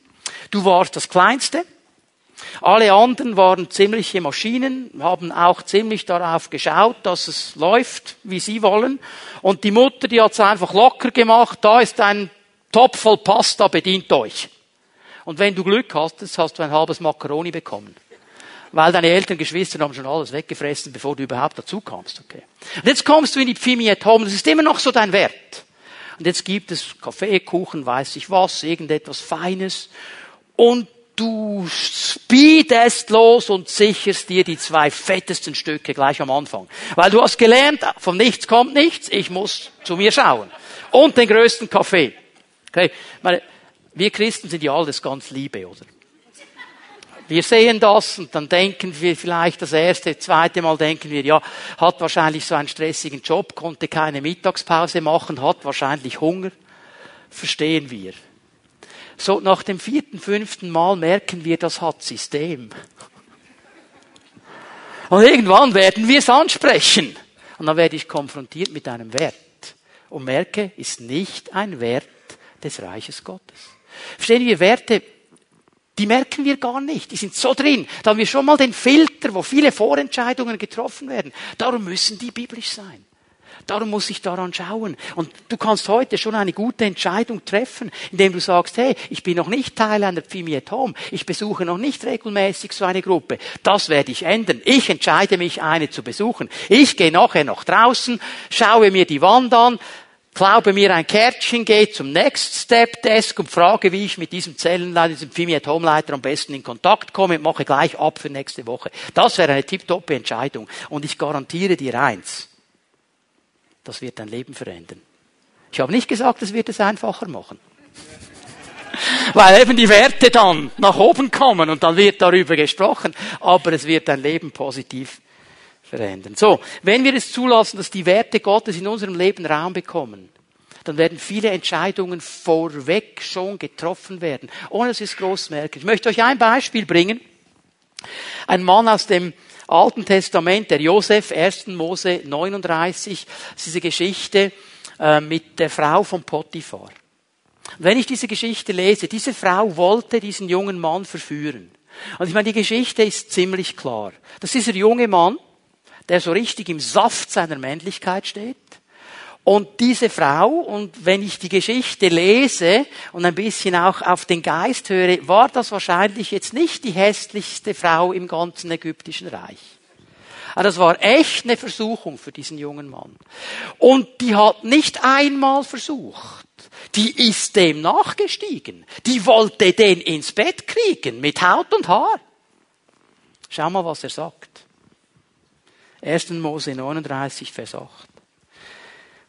Du warst das Kleinste. Alle anderen waren ziemliche Maschinen, haben auch ziemlich darauf geschaut, dass es läuft, wie sie wollen. Und die Mutter, die hat es einfach locker gemacht. Da ist ein Topf voll Pasta, bedient euch. Und wenn du Glück hast, hast du ein halbes Macaroni bekommen weil deine Eltern, Geschwister haben schon alles weggefressen, bevor du überhaupt dazu kamst. Okay. Und jetzt kommst du in die Pfimi at Home, das ist immer noch so dein Wert. Und jetzt gibt es Kaffee, Kuchen, weiß ich was, irgendetwas Feines. Und du speedest los und sicherst dir die zwei fettesten Stücke gleich am Anfang. Weil du hast gelernt, vom Nichts kommt nichts, ich muss zu mir schauen. Und den größten Kaffee. Okay. Meine, wir Christen sind ja alles ganz Liebe, oder? Wir sehen das und dann denken wir vielleicht das erste, zweite Mal denken wir, ja, hat wahrscheinlich so einen stressigen Job, konnte keine Mittagspause machen, hat wahrscheinlich Hunger. Verstehen wir. So nach dem vierten, fünften Mal merken wir, das hat System. Und irgendwann werden wir es ansprechen. Und dann werde ich konfrontiert mit einem Wert. Und merke, ist nicht ein Wert des Reiches Gottes. Verstehen wir, Werte die merken wir gar nicht. Die sind so drin. Da haben wir schon mal den Filter, wo viele Vorentscheidungen getroffen werden. Darum müssen die biblisch sein. Darum muss ich daran schauen. Und du kannst heute schon eine gute Entscheidung treffen, indem du sagst, hey, ich bin noch nicht Teil einer Pfimi at Home. Ich besuche noch nicht regelmäßig so eine Gruppe. Das werde ich ändern. Ich entscheide mich, eine zu besuchen. Ich gehe nachher nach draußen, schaue mir die Wand an, glaube mir ein Kärtchen, gehe zum Next Step Desk und frage, wie ich mit diesem Zellenleiter, diesem Pfimi at Home Leiter am besten in Kontakt komme und mache gleich ab für nächste Woche. Das wäre eine tipptoppe Entscheidung. Und ich garantiere dir eins. Das wird dein Leben verändern. Ich habe nicht gesagt, es wird es einfacher machen. Weil eben die Werte dann nach oben kommen und dann wird darüber gesprochen, aber es wird dein Leben positiv verändern. So, wenn wir es zulassen, dass die Werte Gottes in unserem Leben Raum bekommen, dann werden viele Entscheidungen vorweg schon getroffen werden, ohne dass wir es groß merken. Ich möchte euch ein Beispiel bringen. Ein Mann aus dem Alten Testament, der Josef, 1. Mose 39, diese Geschichte äh, mit der Frau von Potiphar. wenn ich diese Geschichte lese, diese Frau wollte diesen jungen Mann verführen. Und ich meine, die Geschichte ist ziemlich klar. Das ist dieser junge Mann, der so richtig im Saft seiner Männlichkeit steht Und diese Frau, und wenn ich die Geschichte lese und ein bisschen auch auf den Geist höre, war das wahrscheinlich jetzt nicht die hässlichste Frau im ganzen ägyptischen Reich. Aber das war echt eine Versuchung für diesen jungen Mann. Und die hat nicht einmal versucht. Die ist dem nachgestiegen. Die wollte den ins Bett kriegen mit Haut und Haar. Schau mal, was er sagt. 1. Mose 39, Vers 8.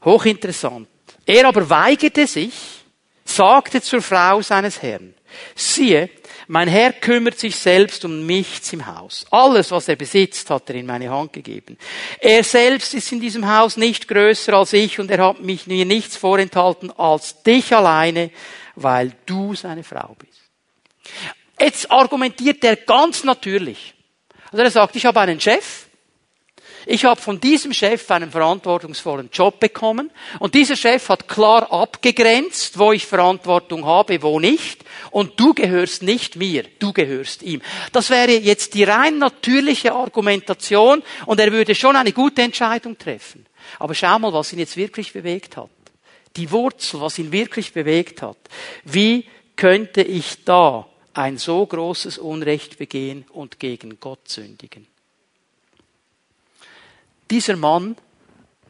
Hochinteressant. Er aber weigerte sich, sagte zur Frau seines Herrn, siehe, mein Herr kümmert sich selbst um nichts im Haus. Alles, was er besitzt, hat er in meine Hand gegeben. Er selbst ist in diesem Haus nicht größer als ich und er hat mich mir nichts vorenthalten als dich alleine, weil du seine Frau bist. Jetzt argumentiert er ganz natürlich. Also er sagt, ich habe einen Chef, ich habe von diesem Chef einen verantwortungsvollen Job bekommen und dieser Chef hat klar abgegrenzt, wo ich Verantwortung habe, wo nicht und du gehörst nicht mir, du gehörst ihm. Das wäre jetzt die rein natürliche Argumentation und er würde schon eine gute Entscheidung treffen. Aber schau mal, was ihn jetzt wirklich bewegt hat. Die Wurzel, was ihn wirklich bewegt hat. Wie könnte ich da ein so großes Unrecht begehen und gegen Gott sündigen? Dieser Mann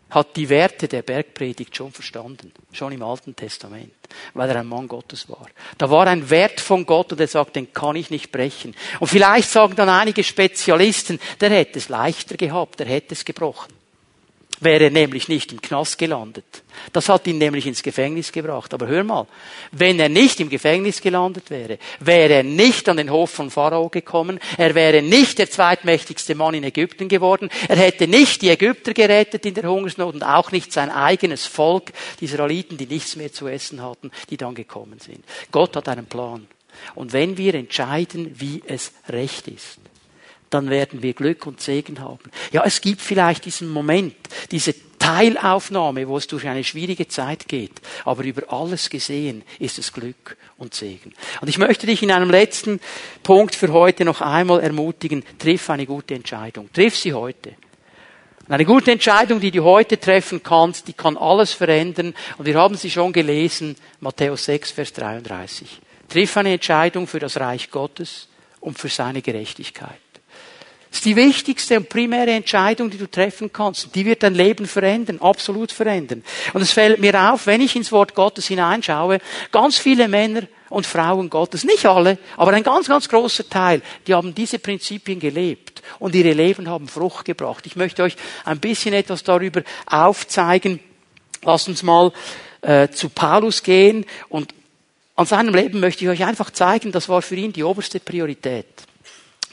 hat die Werte der Bergpredigt schon verstanden, schon im Alten Testament, weil er ein Mann Gottes war. Da war ein Wert von Gott und er sagt, den kann ich nicht brechen. Und vielleicht sagen dann einige Spezialisten, der hätte es leichter gehabt, der hätte es gebrochen wäre nämlich nicht im Knast gelandet. Das hat ihn nämlich ins Gefängnis gebracht. Aber hör mal, wenn er nicht im Gefängnis gelandet wäre, wäre er nicht an den Hof von Pharao gekommen, er wäre nicht der zweitmächtigste Mann in Ägypten geworden, er hätte nicht die Ägypter gerettet in der Hungersnot und auch nicht sein eigenes Volk, die Israeliten, die nichts mehr zu essen hatten, die dann gekommen sind. Gott hat einen Plan. Und wenn wir entscheiden, wie es recht ist, dann werden wir Glück und Segen haben. Ja, es gibt vielleicht diesen Moment, diese Teilaufnahme, wo es durch eine schwierige Zeit geht. Aber über alles gesehen ist es Glück und Segen. Und ich möchte dich in einem letzten Punkt für heute noch einmal ermutigen, triff eine gute Entscheidung. Triff sie heute. Eine gute Entscheidung, die du heute treffen kannst, die kann alles verändern. Und wir haben sie schon gelesen, Matthäus 6, Vers 33. Triff eine Entscheidung für das Reich Gottes und für seine Gerechtigkeit. Das ist die wichtigste und primäre Entscheidung, die du treffen kannst. Die wird dein Leben verändern, absolut verändern. Und es fällt mir auf, wenn ich ins Wort Gottes hineinschaue, ganz viele Männer und Frauen Gottes, nicht alle, aber ein ganz, ganz großer Teil, die haben diese Prinzipien gelebt und ihre Leben haben Frucht gebracht. Ich möchte euch ein bisschen etwas darüber aufzeigen. Lass uns mal äh, zu Paulus gehen und an seinem Leben möchte ich euch einfach zeigen, das war für ihn die oberste Priorität.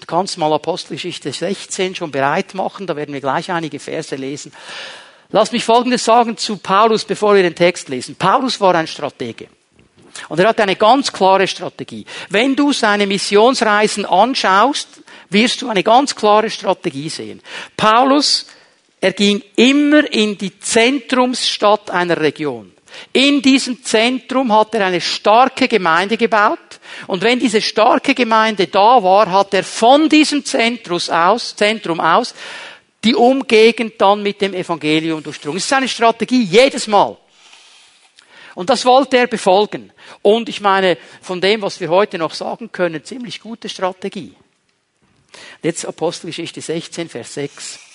Du kannst mal Apostelgeschichte 16 schon bereit machen, da werden wir gleich einige Verse lesen. Lass mich Folgendes sagen zu Paulus, bevor wir den Text lesen. Paulus war ein Stratege. Und er hatte eine ganz klare Strategie. Wenn du seine Missionsreisen anschaust, wirst du eine ganz klare Strategie sehen. Paulus, er ging immer in die Zentrumsstadt einer Region. In diesem Zentrum hat er eine starke Gemeinde gebaut. Und wenn diese starke Gemeinde da war, hat er von diesem Zentrum aus, Zentrum aus die Umgegend dann mit dem Evangelium durchdrungen. Das ist seine Strategie jedes Mal. Und das wollte er befolgen. Und ich meine, von dem, was wir heute noch sagen können, ziemlich gute Strategie. Jetzt Apostelgeschichte 16, Vers 6.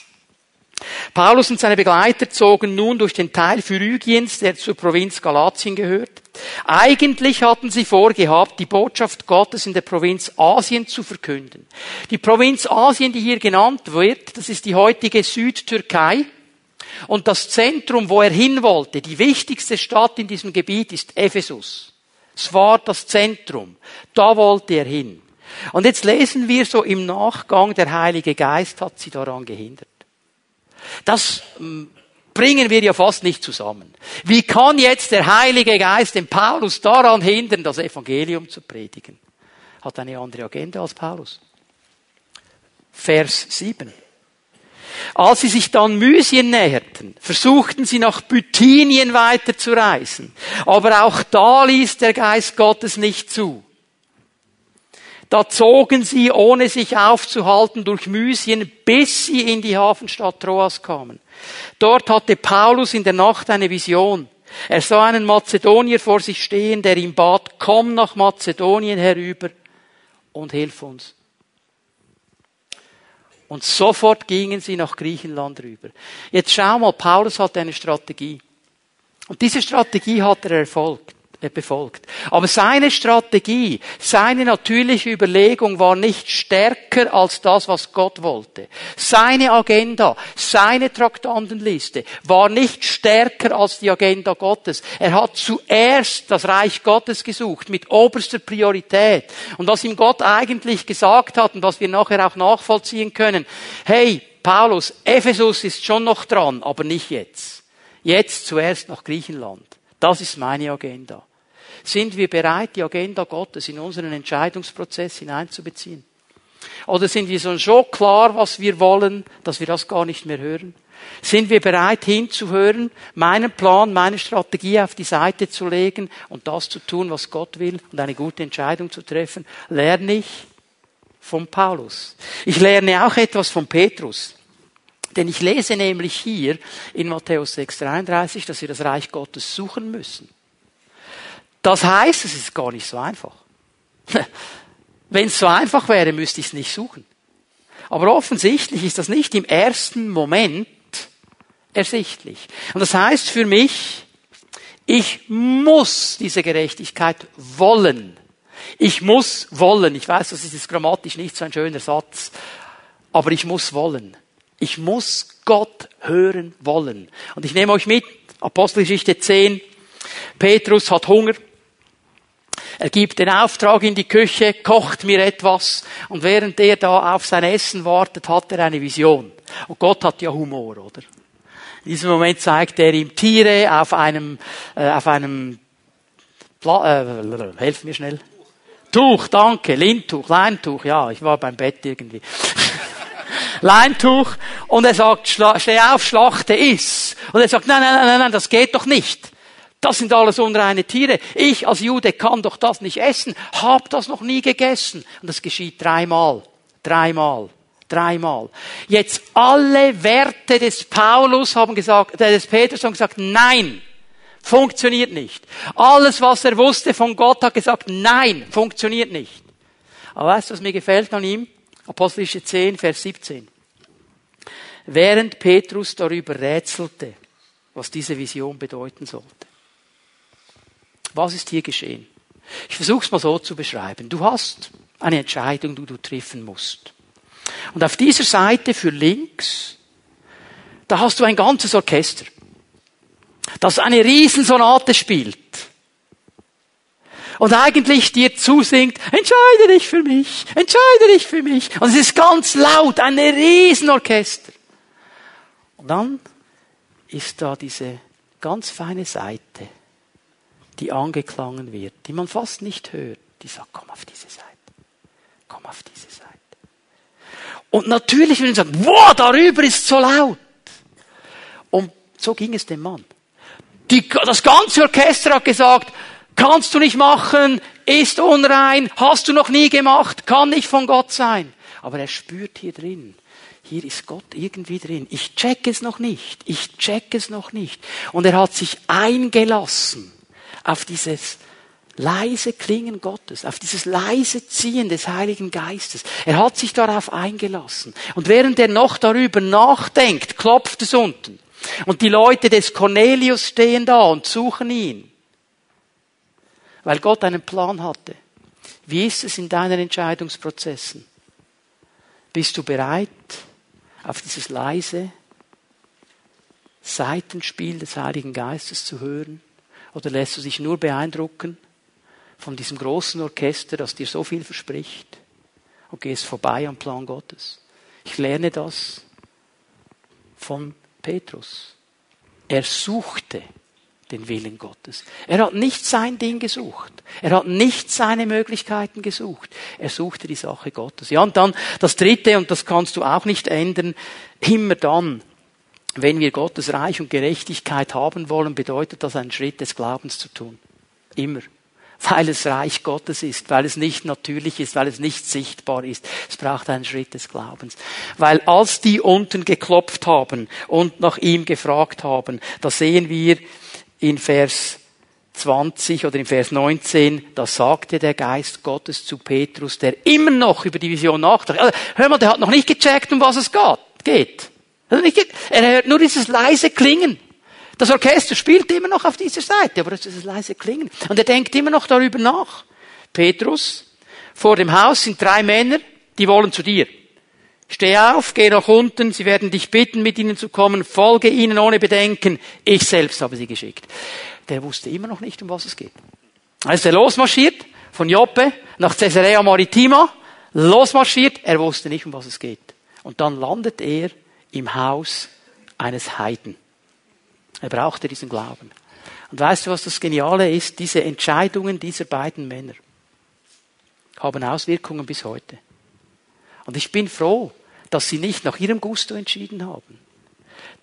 Paulus und seine Begleiter zogen nun durch den Teil Phrygiens, der zur Provinz Galatien gehört. Eigentlich hatten sie vorgehabt, die Botschaft Gottes in der Provinz Asien zu verkünden. Die Provinz Asien, die hier genannt wird, das ist die heutige Südtürkei. Und das Zentrum, wo er hin wollte, die wichtigste Stadt in diesem Gebiet ist Ephesus. Es war das Zentrum. Da wollte er hin. Und jetzt lesen wir so im Nachgang, der Heilige Geist hat sie daran gehindert. Das hm, bringen wir ja fast nicht zusammen. Wie kann jetzt der Heilige Geist den Paulus daran hindern, das Evangelium zu predigen? Hat eine andere Agenda als Paulus. Vers 7. Als sie sich dann Mysien näherten, versuchten sie nach Bithynien weiterzureisen. Aber auch da ließ der Geist Gottes nicht zu. Da zogen sie, ohne sich aufzuhalten, durch Mysien, bis sie in die Hafenstadt Troas kamen. Dort hatte Paulus in der Nacht eine Vision. Er sah einen Mazedonier vor sich stehen, der ihm bat, komm nach Mazedonien herüber und hilf uns. Und sofort gingen sie nach Griechenland rüber. Jetzt schau mal, Paulus hatte eine Strategie. Und diese Strategie hat er erfolgt befolgt. Aber seine Strategie, seine natürliche Überlegung war nicht stärker als das, was Gott wollte. Seine Agenda, seine Traktandenliste war nicht stärker als die Agenda Gottes. Er hat zuerst das Reich Gottes gesucht mit oberster Priorität. Und was ihm Gott eigentlich gesagt hat und was wir nachher auch nachvollziehen können, hey, Paulus, Ephesus ist schon noch dran, aber nicht jetzt. Jetzt zuerst nach Griechenland. Das ist meine Agenda. Sind wir bereit, die Agenda Gottes in unseren Entscheidungsprozess hineinzubeziehen? Oder sind wir so klar, was wir wollen, dass wir das gar nicht mehr hören? Sind wir bereit hinzuhören, meinen Plan, meine Strategie auf die Seite zu legen und das zu tun, was Gott will und eine gute Entscheidung zu treffen? Lerne ich von Paulus. Ich lerne auch etwas von Petrus. Denn ich lese nämlich hier in Matthäus 6,33, dass wir das Reich Gottes suchen müssen. Das heißt, es ist gar nicht so einfach. Wenn es so einfach wäre, müsste ich es nicht suchen. Aber offensichtlich ist das nicht im ersten Moment ersichtlich. Und das heißt für mich, ich muss diese Gerechtigkeit wollen. Ich muss wollen. Ich weiß, das ist jetzt grammatisch nicht so ein schöner Satz, aber ich muss wollen. Ich muss Gott hören wollen. Und ich nehme euch mit, Apostelgeschichte 10, Petrus hat Hunger, er gibt den Auftrag in die Küche, kocht mir etwas und während er da auf sein Essen wartet, hat er eine Vision. Und Gott hat ja Humor, oder? In diesem Moment zeigt er ihm Tiere auf einem, äh, auf einem, Pla äh, helf mir schnell. Tuch, danke, Lindtuch, Leintuch, ja, ich war beim Bett irgendwie. Leintuch und er sagt, steh auf, schlachte, iss. Und er sagt, nein, nein, nein, nein, das geht doch nicht. Das sind alles unreine Tiere. Ich als Jude kann doch das nicht essen. Hab das noch nie gegessen. Und das geschieht dreimal. Dreimal. Dreimal. Jetzt alle Werte des Paulus haben gesagt, äh, des Petrus haben gesagt, nein. Funktioniert nicht. Alles, was er wusste von Gott, hat gesagt, nein, funktioniert nicht. Aber weißt du, was mir gefällt an ihm? Apostelische 10, Vers 17. Während Petrus darüber rätselte, was diese Vision bedeuten sollte, was ist hier geschehen? Ich versuche es mal so zu beschreiben. Du hast eine Entscheidung, die du treffen musst. Und auf dieser Seite für links, da hast du ein ganzes Orchester, das eine Riesensonate spielt. Und eigentlich dir zusingt, entscheide dich für mich, entscheide dich für mich. Und es ist ganz laut, ein Riesenorchester. Und dann ist da diese ganz feine Seite, die angeklangen wird, die man fast nicht hört, die sagt, komm auf diese Seite. Komm auf diese Seite. Und natürlich will man sagen, wow, darüber ist so laut. Und so ging es dem Mann. Die, das ganze Orchester hat gesagt, kannst du nicht machen, ist unrein, hast du noch nie gemacht, kann nicht von Gott sein. Aber er spürt hier drin, hier ist Gott irgendwie drin. Ich check es noch nicht. Ich check es noch nicht. Und er hat sich eingelassen auf dieses leise Klingen Gottes, auf dieses leise Ziehen des Heiligen Geistes. Er hat sich darauf eingelassen. Und während er noch darüber nachdenkt, klopft es unten. Und die Leute des Cornelius stehen da und suchen ihn. Weil Gott einen Plan hatte. Wie ist es in deinen Entscheidungsprozessen? Bist du bereit, auf dieses leise Seitenspiel des Heiligen Geistes zu hören? Oder lässt du dich nur beeindrucken von diesem großen Orchester, das dir so viel verspricht und gehst vorbei am Plan Gottes? Ich lerne das von Petrus. Er suchte den Willen Gottes. Er hat nicht sein Ding gesucht. Er hat nicht seine Möglichkeiten gesucht. Er suchte die Sache Gottes. Ja, und dann das dritte, und das kannst du auch nicht ändern, immer dann, wenn wir Gottes Reich und Gerechtigkeit haben wollen, bedeutet das einen Schritt des Glaubens zu tun. Immer. weil es Reich Gottes ist, weil es nicht natürlich ist, weil es nicht sichtbar ist. Es braucht einen Schritt des Glaubens. Weil als die unten geklopft haben und nach ihm gefragt haben, da sehen wir in Vers 20 oder in Vers 19, da sagte der Geist Gottes zu Petrus, der immer noch über die Vision nachdachte. Also, hör mal, der hat noch nicht gecheckt, um was es geht. Er hört nur dieses leise Klingen. Das Orchester spielt immer noch auf dieser Seite, aber das ist leise Klingen. Und er denkt immer noch darüber nach. Petrus, vor dem Haus sind drei Männer, die wollen zu dir. Steh auf, geh nach unten, sie werden dich bitten, mit ihnen zu kommen, folge ihnen ohne Bedenken. Ich selbst habe sie geschickt. Der wusste immer noch nicht, um was es geht. Als er losmarschiert, von Joppe nach Caesarea Maritima, losmarschiert, er wusste nicht, um was es geht. Und dann landet er im Haus eines Heiden. Er brauchte diesen Glauben. Und weißt du, was das Geniale ist? Diese Entscheidungen dieser beiden Männer haben Auswirkungen bis heute. Und ich bin froh, dass sie nicht nach ihrem Gusto entschieden haben.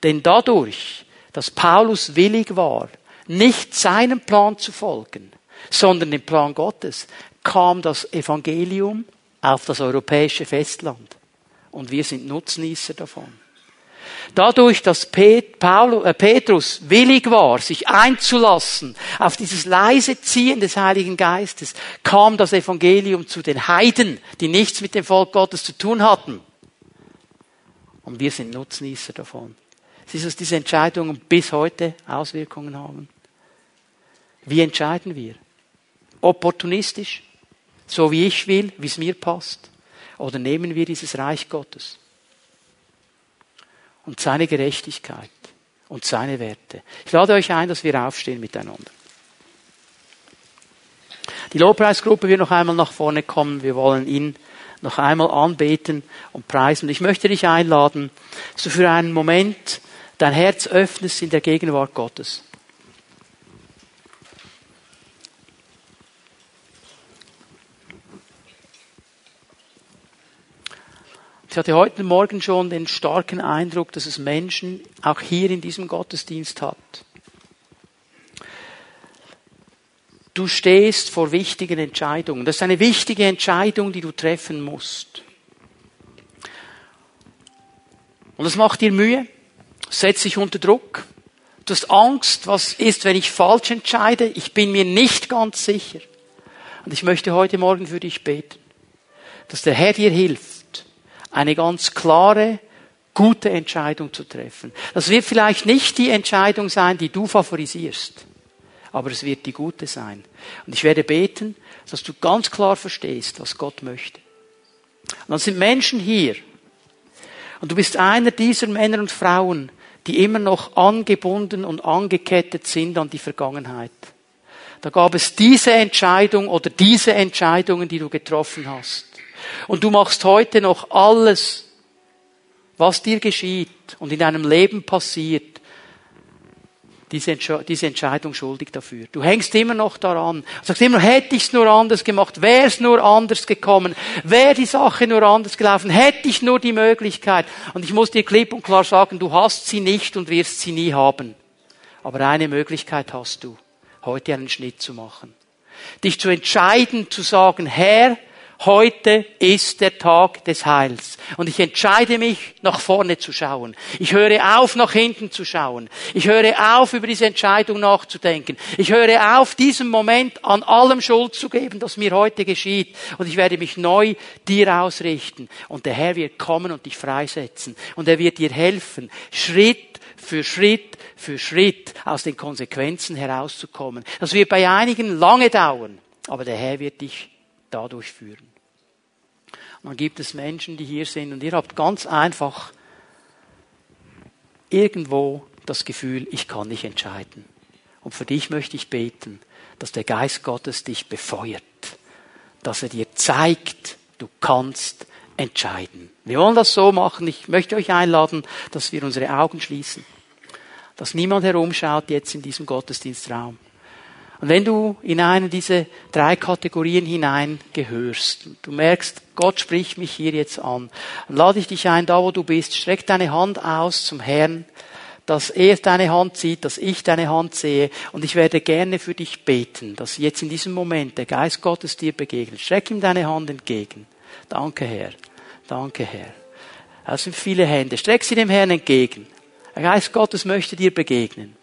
Denn dadurch, dass Paulus willig war, nicht seinem Plan zu folgen, sondern dem Plan Gottes, kam das Evangelium auf das europäische Festland. Und wir sind Nutznießer davon. Dadurch, dass äh, Petrus willig war, sich einzulassen auf dieses leise Ziehen des Heiligen Geistes, kam das Evangelium zu den Heiden, die nichts mit dem Volk Gottes zu tun hatten. Und wir sind Nutznießer davon. Es ist, dass diese Entscheidungen bis heute Auswirkungen haben. Wie entscheiden wir? Opportunistisch, so wie ich will, wie es mir passt? Oder nehmen wir dieses Reich Gottes? Und seine Gerechtigkeit und seine Werte. Ich lade euch ein, dass wir aufstehen miteinander. Die Lobpreisgruppe wird noch einmal nach vorne kommen. Wir wollen ihn noch einmal anbeten und preisen. Ich möchte dich einladen, dass du für einen Moment dein Herz öffnest in der Gegenwart Gottes. Ich hatte heute Morgen schon den starken Eindruck, dass es Menschen auch hier in diesem Gottesdienst hat. Du stehst vor wichtigen Entscheidungen. Das ist eine wichtige Entscheidung, die du treffen musst. Und das macht dir Mühe, setzt dich unter Druck. Du hast Angst, was ist, wenn ich falsch entscheide? Ich bin mir nicht ganz sicher. Und ich möchte heute Morgen für dich beten, dass der Herr dir hilft, eine ganz klare, gute Entscheidung zu treffen. Das wird vielleicht nicht die Entscheidung sein, die du favorisierst, aber es wird die gute sein. Und ich werde beten, dass du ganz klar verstehst, was Gott möchte. Und dann sind Menschen hier, und du bist einer dieser Männer und Frauen, die immer noch angebunden und angekettet sind an die Vergangenheit. Da gab es diese Entscheidung oder diese Entscheidungen, die du getroffen hast. Und du machst heute noch alles, was dir geschieht und in deinem Leben passiert, diese, diese Entscheidung schuldig dafür. Du hängst immer noch daran. Du sagst immer, hätte ich es nur anders gemacht, wäre es nur anders gekommen, wäre die Sache nur anders gelaufen, hätte ich nur die Möglichkeit. Und ich muss dir klipp und klar sagen, du hast sie nicht und wirst sie nie haben. Aber eine Möglichkeit hast du, heute einen Schnitt zu machen. Dich zu entscheiden, zu sagen, Herr, Heute ist der Tag des Heils. Und ich entscheide mich, nach vorne zu schauen. Ich höre auf, nach hinten zu schauen. Ich höre auf, über diese Entscheidung nachzudenken. Ich höre auf, diesem Moment an allem Schuld zu geben, das mir heute geschieht. Und ich werde mich neu dir ausrichten. Und der Herr wird kommen und dich freisetzen. Und er wird dir helfen, Schritt für Schritt für Schritt aus den Konsequenzen herauszukommen. Das wird bei einigen lange dauern. Aber der Herr wird dich dadurch führen. Dann gibt es Menschen, die hier sind und ihr habt ganz einfach irgendwo das Gefühl, ich kann nicht entscheiden. Und für dich möchte ich beten, dass der Geist Gottes dich befeuert, dass er dir zeigt, du kannst entscheiden. Wir wollen das so machen. Ich möchte euch einladen, dass wir unsere Augen schließen, dass niemand herumschaut jetzt in diesem Gottesdienstraum. Und wenn du in eine dieser drei Kategorien hinein gehörst, du merkst, Gott spricht mich hier jetzt an, dann lade ich dich ein, da wo du bist, streck deine Hand aus zum Herrn, dass er deine Hand sieht, dass ich deine Hand sehe. Und ich werde gerne für dich beten, dass jetzt in diesem Moment der Geist Gottes dir begegnet. Streck ihm deine Hand entgegen. Danke, Herr. Danke, Herr. Das sind viele Hände. Streck sie dem Herrn entgegen. Der Geist Gottes möchte dir begegnen.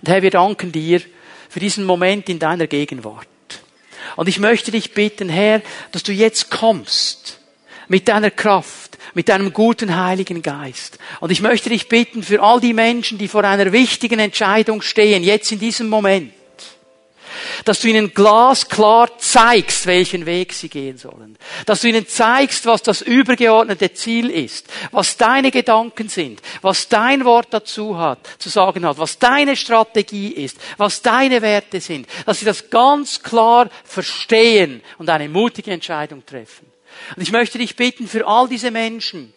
Und Herr, wir danken dir für diesen Moment in deiner Gegenwart. Und ich möchte dich bitten, Herr, dass du jetzt kommst mit deiner Kraft, mit deinem guten Heiligen Geist. Und ich möchte dich bitten für all die Menschen, die vor einer wichtigen Entscheidung stehen, jetzt in diesem Moment, dass du ihnen glasklar zeigst, welchen Weg sie gehen sollen. Dass du ihnen zeigst, was das übergeordnete Ziel ist, was deine Gedanken sind, was dein Wort dazu hat, zu sagen hat, was deine Strategie ist, was deine Werte sind. Dass sie das ganz klar verstehen und eine mutige Entscheidung treffen. Und ich möchte dich bitten für all diese Menschen,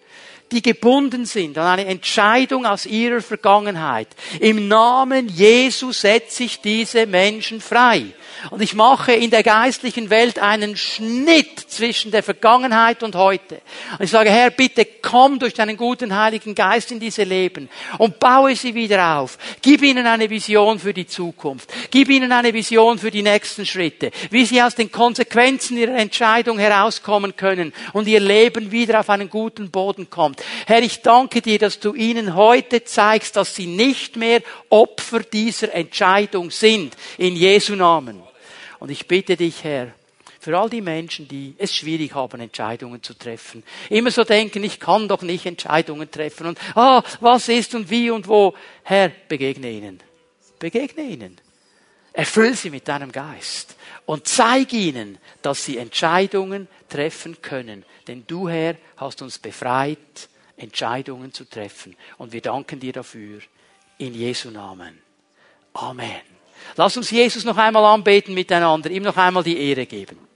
die gebunden sind an eine Entscheidung aus ihrer Vergangenheit. Im Namen Jesu setze ich diese Menschen frei. Und ich mache in der geistlichen Welt einen Schnitt zwischen der Vergangenheit und heute. Und ich sage, Herr, bitte komm durch deinen guten Heiligen Geist in diese Leben und baue sie wieder auf. Gib ihnen eine Vision für die Zukunft. Gib ihnen eine Vision für die nächsten Schritte. Wie sie aus den Konsequenzen ihrer Entscheidung herauskommen können und ihr Leben wieder auf einen guten Boden kommt. Herr, ich danke dir, dass du ihnen heute zeigst, dass sie nicht mehr Opfer dieser Entscheidung sind. In Jesu Namen. Und ich bitte dich, Herr, für all die Menschen, die es schwierig haben, Entscheidungen zu treffen. Immer so denken, ich kann doch nicht Entscheidungen treffen und, ah, was ist und wie und wo. Herr, begegne ihnen. Begegne ihnen. Erfüll sie mit deinem Geist und zeig ihnen, dass sie Entscheidungen treffen können. Denn du, Herr, hast uns befreit, Entscheidungen zu treffen. Und wir danken dir dafür. In Jesu Namen. Amen. Lass uns Jesus noch einmal anbeten miteinander, ihm noch einmal die Ehre geben.